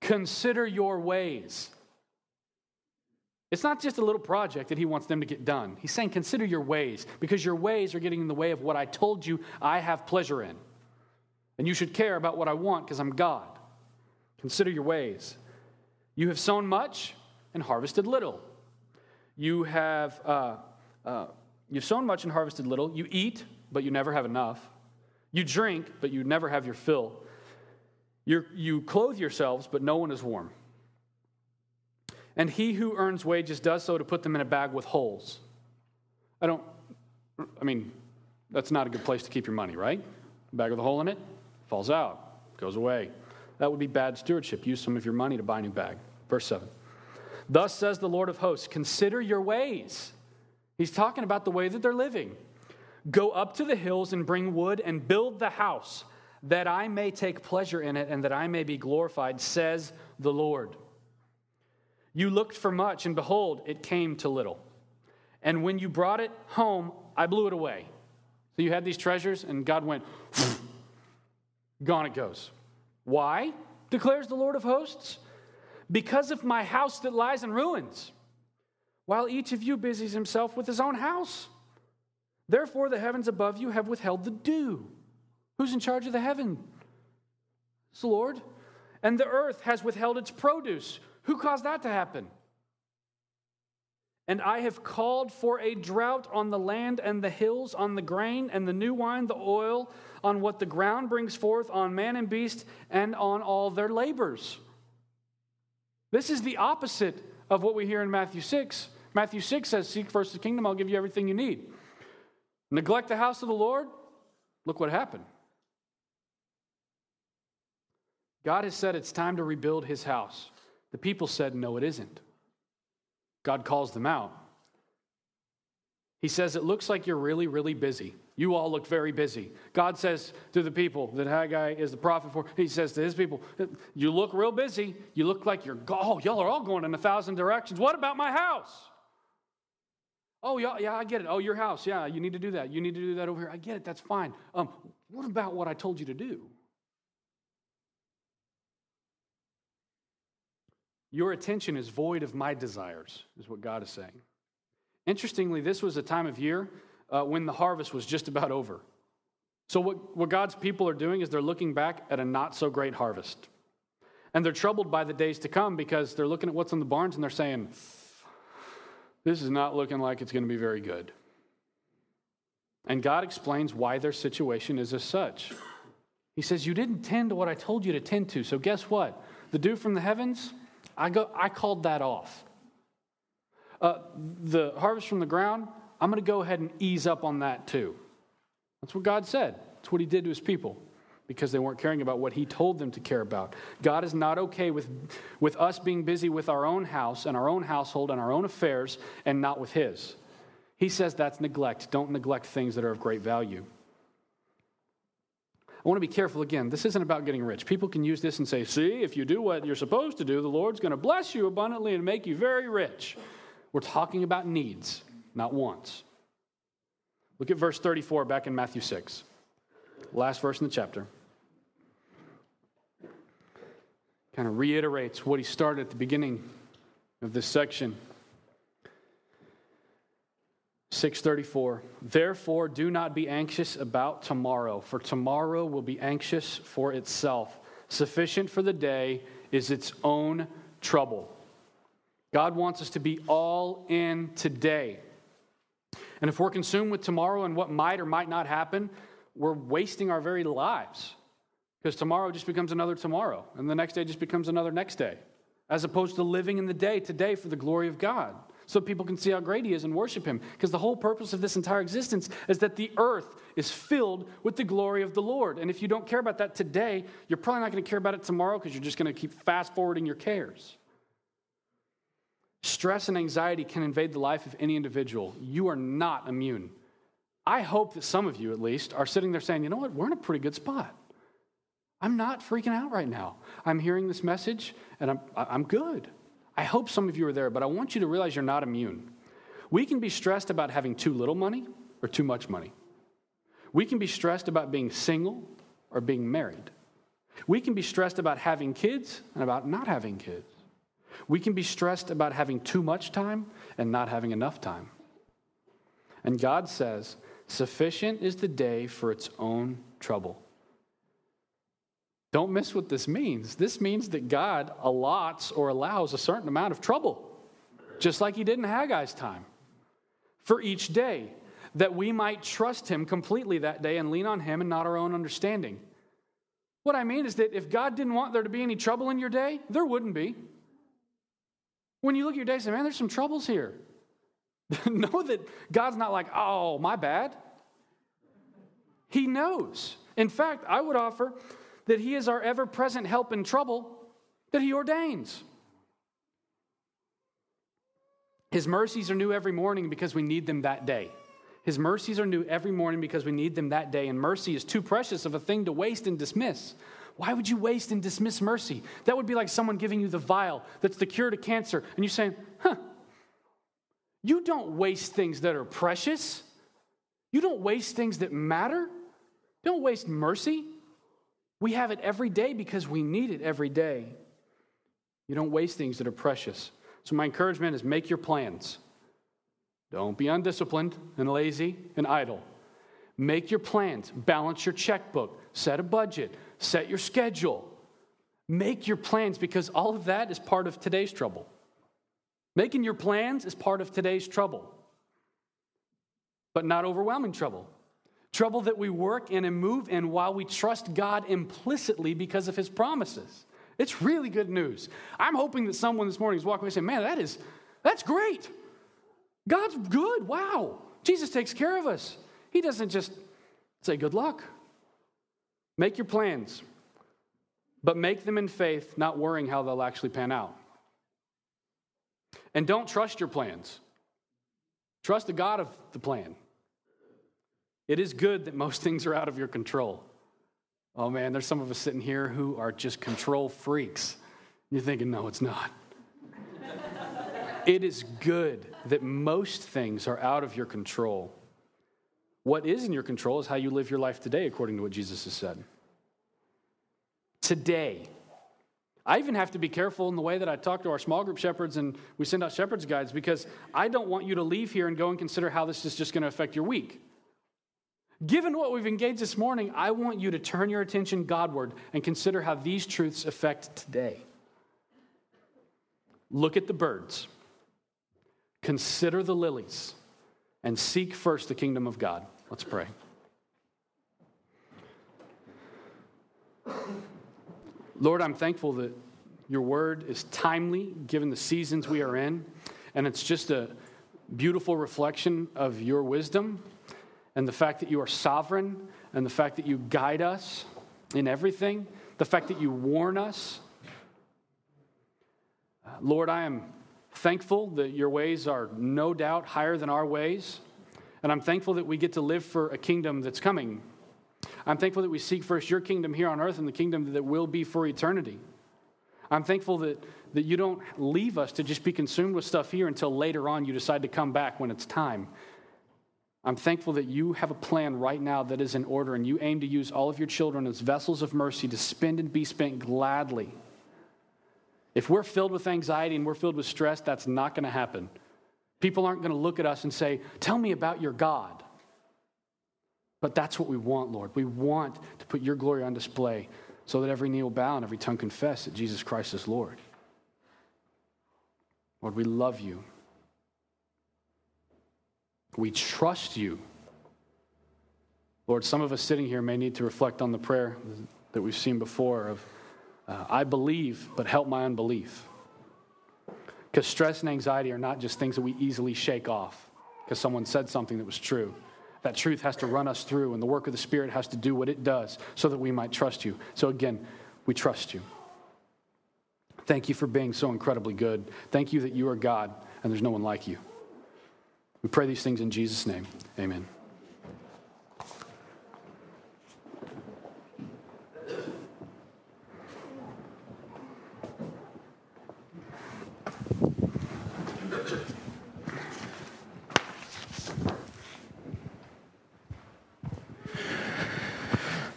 consider your ways. It's not just a little project that he wants them to get done. He's saying, consider your ways, because your ways are getting in the way of what I told you I have pleasure in. And you should care about what I want because I'm God. Consider your ways. You have sown much and harvested little. You have uh, uh, you've sown much and harvested little. You eat, but you never have enough. You drink, but you never have your fill. you you clothe yourselves, but no one is warm and he who earns wages does so to put them in a bag with holes. I don't, I mean, that's not a good place to keep your money, right? A bag with a hole in it falls out, goes away. That would be bad stewardship. Use some of your money to buy a new bag. Verse 7. Thus says the Lord of hosts Consider your ways. He's talking about the way that they're living. Go up to the hills and bring wood and build the house, that I may take pleasure in it and that I may be glorified, says the Lord. You looked for much, and behold, it came to little. And when you brought it home, I blew it away. So you had these treasures, and God went, gone it goes. Why? declares the Lord of hosts. Because of my house that lies in ruins, while each of you busies himself with his own house. Therefore, the heavens above you have withheld the dew. Who's in charge of the heaven? It's the Lord. And the earth has withheld its produce. Who caused that to happen? And I have called for a drought on the land and the hills, on the grain and the new wine, the oil, on what the ground brings forth, on man and beast, and on all their labors. This is the opposite of what we hear in Matthew 6. Matthew 6 says, Seek first the kingdom, I'll give you everything you need. Neglect the house of the Lord, look what happened. God has said it's time to rebuild his house. The people said, No, it isn't. God calls them out. He says, It looks like you're really, really busy. You all look very busy. God says to the people that Haggai is the prophet for, he says to his people, You look real busy. You look like you're, oh, y'all are all going in a thousand directions. What about my house? Oh, yeah, yeah, I get it. Oh, your house. Yeah, you need to do that. You need to do that over here. I get it. That's fine. Um, what about what I told you to do? Your attention is void of my desires, is what God is saying. Interestingly, this was a time of year uh, when the harvest was just about over. So, what, what God's people are doing is they're looking back at a not so great harvest. And they're troubled by the days to come because they're looking at what's in the barns and they're saying, This is not looking like it's going to be very good. And God explains why their situation is as such. He says, You didn't tend to what I told you to tend to. So, guess what? The dew from the heavens, I, go, I called that off. Uh, the harvest from the ground, I'm going to go ahead and ease up on that too. That's what God said. That's what He did to His people because they weren't caring about what He told them to care about. God is not okay with, with us being busy with our own house and our own household and our own affairs and not with His. He says that's neglect. Don't neglect things that are of great value. I want to be careful again. This isn't about getting rich. People can use this and say, see, if you do what you're supposed to do, the Lord's going to bless you abundantly and make you very rich. We're talking about needs, not wants. Look at verse 34 back in Matthew 6, last verse in the chapter. Kind of reiterates what he started at the beginning of this section. 634 Therefore do not be anxious about tomorrow for tomorrow will be anxious for itself. Sufficient for the day is its own trouble. God wants us to be all in today. And if we're consumed with tomorrow and what might or might not happen we're wasting our very lives. Because tomorrow just becomes another tomorrow and the next day just becomes another next day as opposed to living in the day today for the glory of God so people can see how great he is and worship him. Because the whole purpose of this entire existence is that the earth is filled with the glory of the Lord. And if you don't care about that today, you're probably not going to care about it tomorrow because you're just going to keep fast forwarding your cares. Stress and anxiety can invade the life of any individual. You are not immune. I hope that some of you, at least, are sitting there saying, you know what, we're in a pretty good spot. I'm not freaking out right now. I'm hearing this message and I'm, I'm good. I hope some of you are there, but I want you to realize you're not immune. We can be stressed about having too little money or too much money. We can be stressed about being single or being married. We can be stressed about having kids and about not having kids. We can be stressed about having too much time and not having enough time. And God says, Sufficient is the day for its own trouble. Don't miss what this means. This means that God allots or allows a certain amount of trouble, just like He did in Haggai's time, for each day, that we might trust Him completely that day and lean on Him and not our own understanding. What I mean is that if God didn't want there to be any trouble in your day, there wouldn't be. When you look at your day and say, man, there's some troubles here. know that God's not like, oh, my bad. He knows. In fact, I would offer that He is our ever present help in trouble that He ordains. His mercies are new every morning because we need them that day. His mercies are new every morning because we need them that day, and mercy is too precious of a thing to waste and dismiss. Why would you waste and dismiss mercy? That would be like someone giving you the vial that's the cure to cancer, and you saying, huh, you don't waste things that are precious. You don't waste things that matter. Don't waste mercy. We have it every day because we need it every day. You don't waste things that are precious. So, my encouragement is make your plans. Don't be undisciplined and lazy and idle. Make your plans, balance your checkbook, set a budget, set your schedule. Make your plans because all of that is part of today's trouble. Making your plans is part of today's trouble, but not overwhelming trouble. Trouble that we work in and move in while we trust God implicitly because of his promises. It's really good news. I'm hoping that someone this morning is walking away saying, Man, that is, that's great. God's good. Wow. Jesus takes care of us. He doesn't just say, Good luck. Make your plans, but make them in faith, not worrying how they'll actually pan out. And don't trust your plans. Trust the God of the plan. It is good that most things are out of your control. Oh man, there's some of us sitting here who are just control freaks. You're thinking, no, it's not. it is good that most things are out of your control. What is in your control is how you live your life today, according to what Jesus has said. Today. I even have to be careful in the way that I talk to our small group shepherds and we send out shepherds guides because I don't want you to leave here and go and consider how this is just going to affect your week. Given what we've engaged this morning, I want you to turn your attention Godward and consider how these truths affect today. Look at the birds, consider the lilies, and seek first the kingdom of God. Let's pray. Lord, I'm thankful that your word is timely given the seasons we are in, and it's just a beautiful reflection of your wisdom and the fact that you are sovereign and the fact that you guide us in everything, the fact that you warn us. Lord, I am thankful that your ways are no doubt higher than our ways. And I'm thankful that we get to live for a kingdom that's coming. I'm thankful that we seek first your kingdom here on earth and the kingdom that will be for eternity. I'm thankful that, that you don't leave us to just be consumed with stuff here until later on you decide to come back when it's time. I'm thankful that you have a plan right now that is in order, and you aim to use all of your children as vessels of mercy to spend and be spent gladly. If we're filled with anxiety and we're filled with stress, that's not going to happen. People aren't going to look at us and say, Tell me about your God. But that's what we want, Lord. We want to put your glory on display so that every knee will bow and every tongue confess that Jesus Christ is Lord. Lord, we love you. We trust you. Lord, some of us sitting here may need to reflect on the prayer that we've seen before of, uh, I believe, but help my unbelief. Because stress and anxiety are not just things that we easily shake off because someone said something that was true. That truth has to run us through, and the work of the Spirit has to do what it does so that we might trust you. So, again, we trust you. Thank you for being so incredibly good. Thank you that you are God and there's no one like you. We pray these things in Jesus' name. Amen.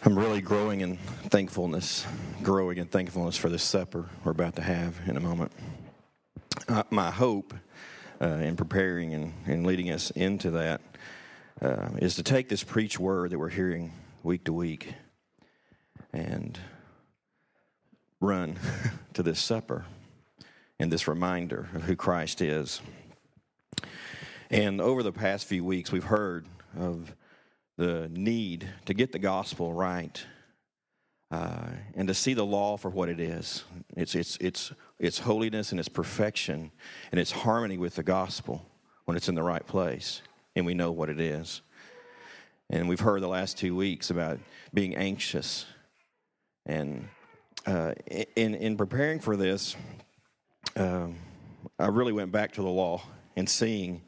I'm really growing in thankfulness, growing in thankfulness for this supper we're about to have in a moment. Uh, my hope in preparing and, and leading us into that uh, is to take this preach word that we're hearing week to week and run to this supper and this reminder of who Christ is. And over the past few weeks, we've heard of the need to get the gospel right uh, and to see the law for what it is. It's, it's, it's, it's holiness and its perfection and its harmony with the gospel when it's in the right place and we know what it is. And we've heard the last two weeks about being anxious. And uh, in, in preparing for this, um, I really went back to the law and seeing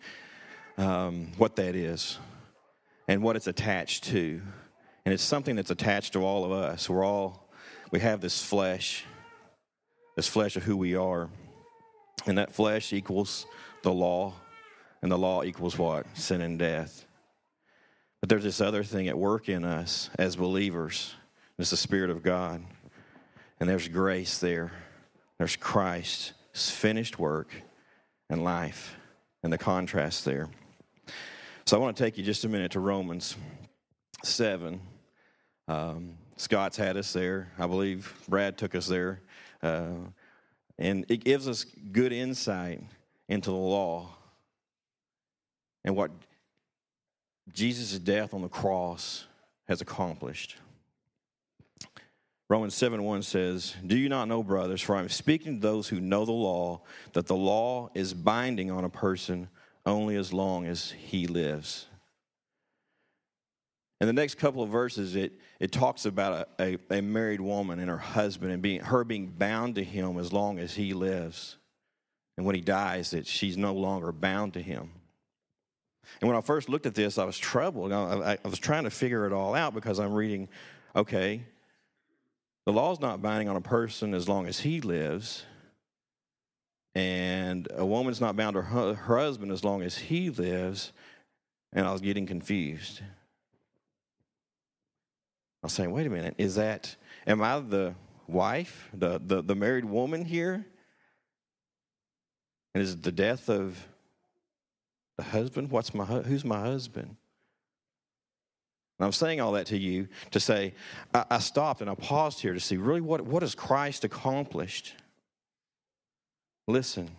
um, what that is and what it's attached to. And it's something that's attached to all of us. We're all, we have this flesh, this flesh of who we are. And that flesh equals the law, and the law equals what? Sin and death. But there's this other thing at work in us as believers. It's the Spirit of God. And there's grace there. There's Christ's finished work and life, and the contrast there. So I want to take you just a minute to Romans 7. Um, Scott's had us there. I believe Brad took us there. Uh, and it gives us good insight into the law and what Jesus' death on the cross has accomplished. Romans 7 1 says, Do you not know, brothers, for I'm speaking to those who know the law, that the law is binding on a person only as long as he lives. In the next couple of verses, it, it talks about a, a, a, married woman and her husband and being, her being bound to him as long as he lives. And when he dies, that she's no longer bound to him. And when I first looked at this, I was troubled. I, I was trying to figure it all out because I'm reading, okay, the law's not binding on a person as long as he lives and a woman's not bound to her, her husband as long as he lives. And I was getting confused. I was saying, wait a minute, is that, am I the wife, the, the, the married woman here? And is it the death of the husband? What's my, who's my husband? And I'm saying all that to you to say, I, I stopped and I paused here to see really what, what has Christ accomplished? Listen.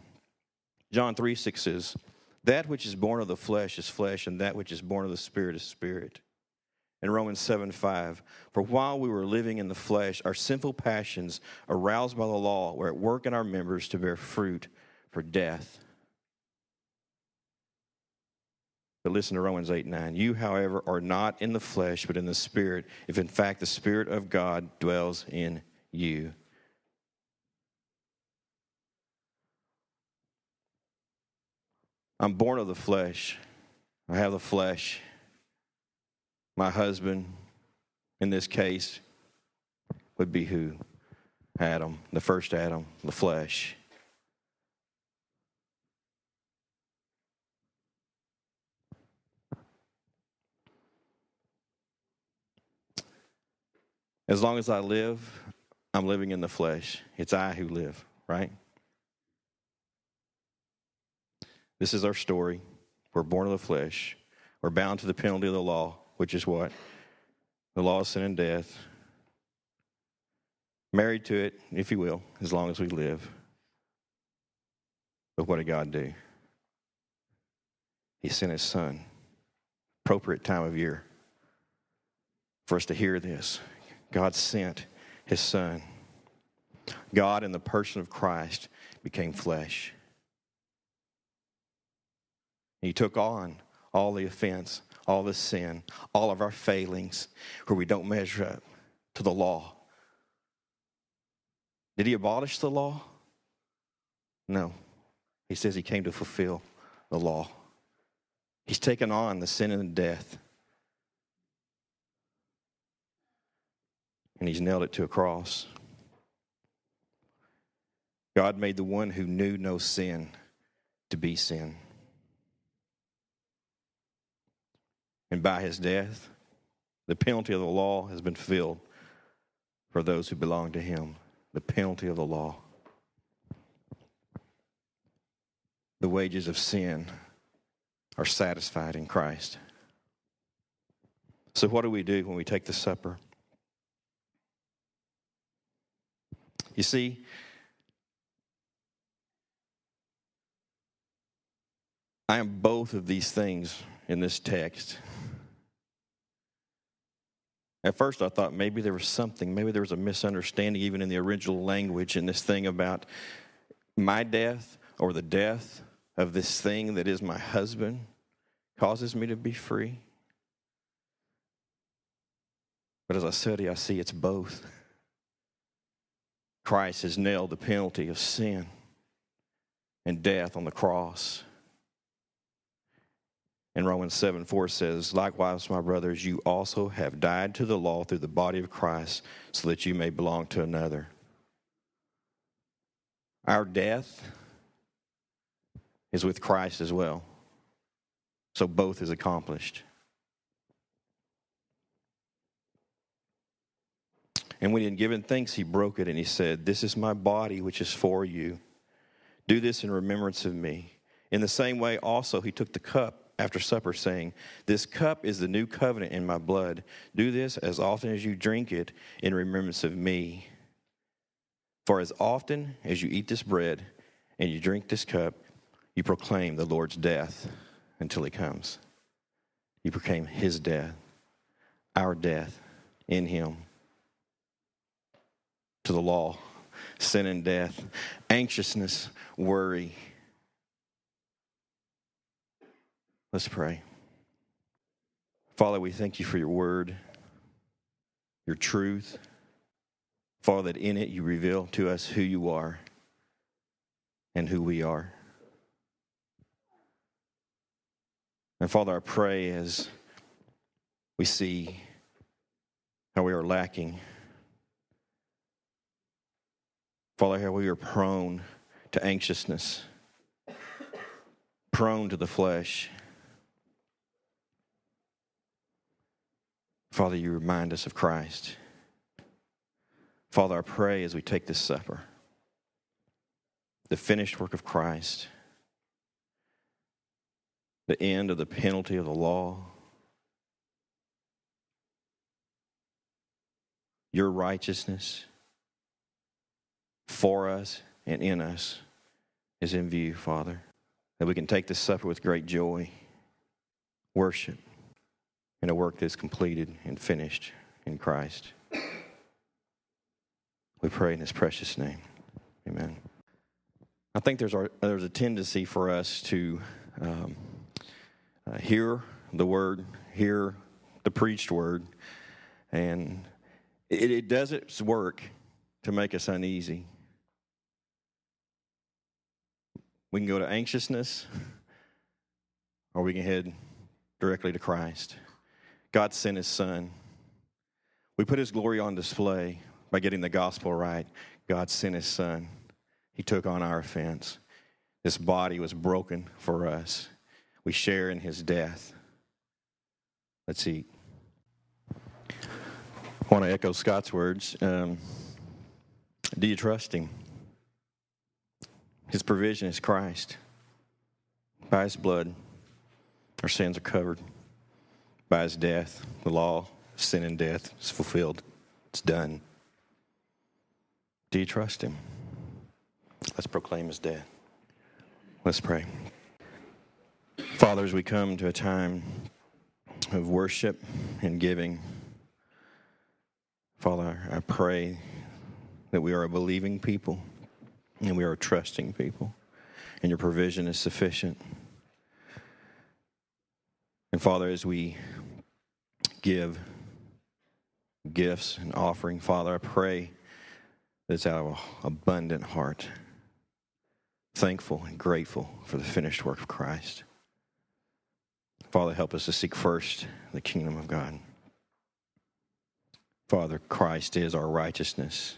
John 3 6 says, That which is born of the flesh is flesh, and that which is born of the spirit is spirit. In Romans 7 5, for while we were living in the flesh, our sinful passions, aroused by the law, were at work in our members to bear fruit for death. But listen to Romans 8 9. You, however, are not in the flesh, but in the Spirit, if in fact the Spirit of God dwells in you. I'm born of the flesh. I have the flesh. My husband, in this case, would be who? Adam, the first Adam, the flesh. As long as I live, I'm living in the flesh. It's I who live, right? This is our story. We're born of the flesh. We're bound to the penalty of the law, which is what? The law of sin and death. Married to it, if you will, as long as we live. But what did God do? He sent his son, appropriate time of year, for us to hear this. God sent his son. God, in the person of Christ, became flesh. He took on all the offense, all the sin, all of our failings where we don't measure up to the law. Did he abolish the law? No. He says he came to fulfill the law. He's taken on the sin and death. And he's nailed it to a cross. God made the one who knew no sin to be sin. And by his death, the penalty of the law has been filled for those who belong to him. The penalty of the law. The wages of sin are satisfied in Christ. So, what do we do when we take the supper? You see, I am both of these things in this text. At first, I thought maybe there was something, maybe there was a misunderstanding even in the original language in this thing about my death or the death of this thing that is my husband causes me to be free. But as I study, I see it's both. Christ has nailed the penalty of sin and death on the cross. And Romans 7 4 says, Likewise, my brothers, you also have died to the law through the body of Christ, so that you may belong to another. Our death is with Christ as well. So both is accomplished. And when he had given thanks, he broke it and he said, This is my body, which is for you. Do this in remembrance of me. In the same way, also, he took the cup after supper, saying, This cup is the new covenant in my blood. Do this as often as you drink it in remembrance of me. For as often as you eat this bread and you drink this cup, you proclaim the Lord's death until he comes. You proclaim his death, our death in him. To the law, sin and death, anxiousness, worry, Let's pray. Father, we thank you for your word, your truth. Father, that in it you reveal to us who you are and who we are. And Father, I pray as we see how we are lacking, Father, how we are prone to anxiousness, prone to the flesh. Father, you remind us of Christ. Father, I pray as we take this supper, the finished work of Christ, the end of the penalty of the law, your righteousness for us and in us is in view, Father. That we can take this supper with great joy, worship, and a work that's completed and finished in Christ. We pray in his precious name. Amen. I think there's, there's a tendency for us to um, uh, hear the word, hear the preached word, and it, it does its work to make us uneasy. We can go to anxiousness, or we can head directly to Christ. God sent his son. We put his glory on display by getting the gospel right. God sent his son. He took on our offense. This body was broken for us. We share in his death. Let's eat. I want to echo Scott's words. Um, do you trust him? His provision is Christ. By his blood, our sins are covered. By his death, the law sin and death is fulfilled. It's done. Do you trust him? Let's proclaim his death. Let's pray. Father, as we come to a time of worship and giving, Father, I pray that we are a believing people and we are a trusting people, and your provision is sufficient. And Father, as we give gifts and offering, Father, I pray that it's out of an abundant heart, thankful and grateful for the finished work of Christ. Father, help us to seek first the kingdom of God. Father, Christ is our righteousness.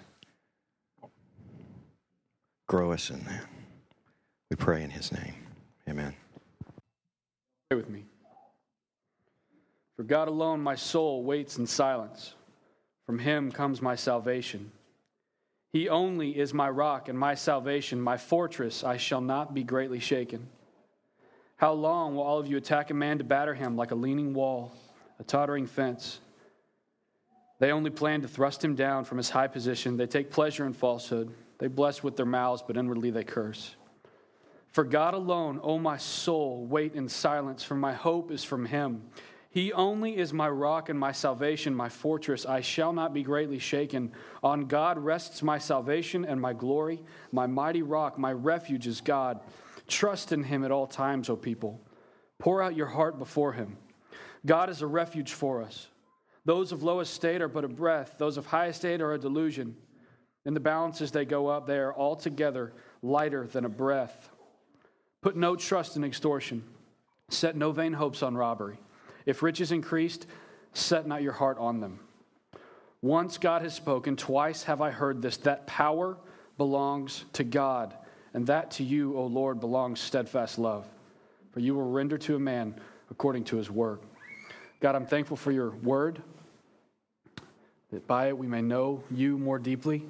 Grow us in that. We pray in his name. Amen. Pray with me. For God alone my soul waits in silence. From him comes my salvation. He only is my rock and my salvation, my fortress. I shall not be greatly shaken. How long will all of you attack a man to batter him like a leaning wall, a tottering fence? They only plan to thrust him down from his high position. They take pleasure in falsehood. They bless with their mouths, but inwardly they curse. For God alone, O my soul, wait in silence, for my hope is from him. He only is my rock and my salvation, my fortress. I shall not be greatly shaken. On God rests my salvation and my glory. My mighty rock, my refuge is God. Trust in him at all times, O people. Pour out your heart before him. God is a refuge for us. Those of low estate are but a breath, those of high estate are a delusion. In the balances they go up, they are altogether lighter than a breath. Put no trust in extortion, set no vain hopes on robbery. If riches increased, set not your heart on them. Once God has spoken, twice have I heard this that power belongs to God, and that to you, O Lord, belongs steadfast love. For you will render to a man according to his work. God, I'm thankful for your word, that by it we may know you more deeply.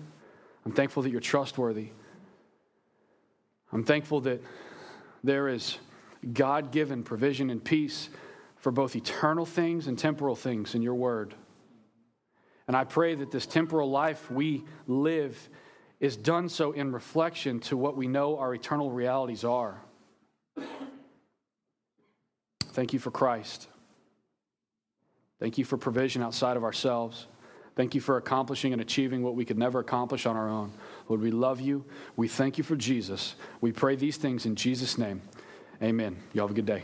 I'm thankful that you're trustworthy. I'm thankful that there is God given provision and peace for both eternal things and temporal things in your word. And I pray that this temporal life we live is done so in reflection to what we know our eternal realities are. Thank you for Christ. Thank you for provision outside of ourselves. Thank you for accomplishing and achieving what we could never accomplish on our own. Lord, we love you. We thank you for Jesus. We pray these things in Jesus' name. Amen. You have a good day.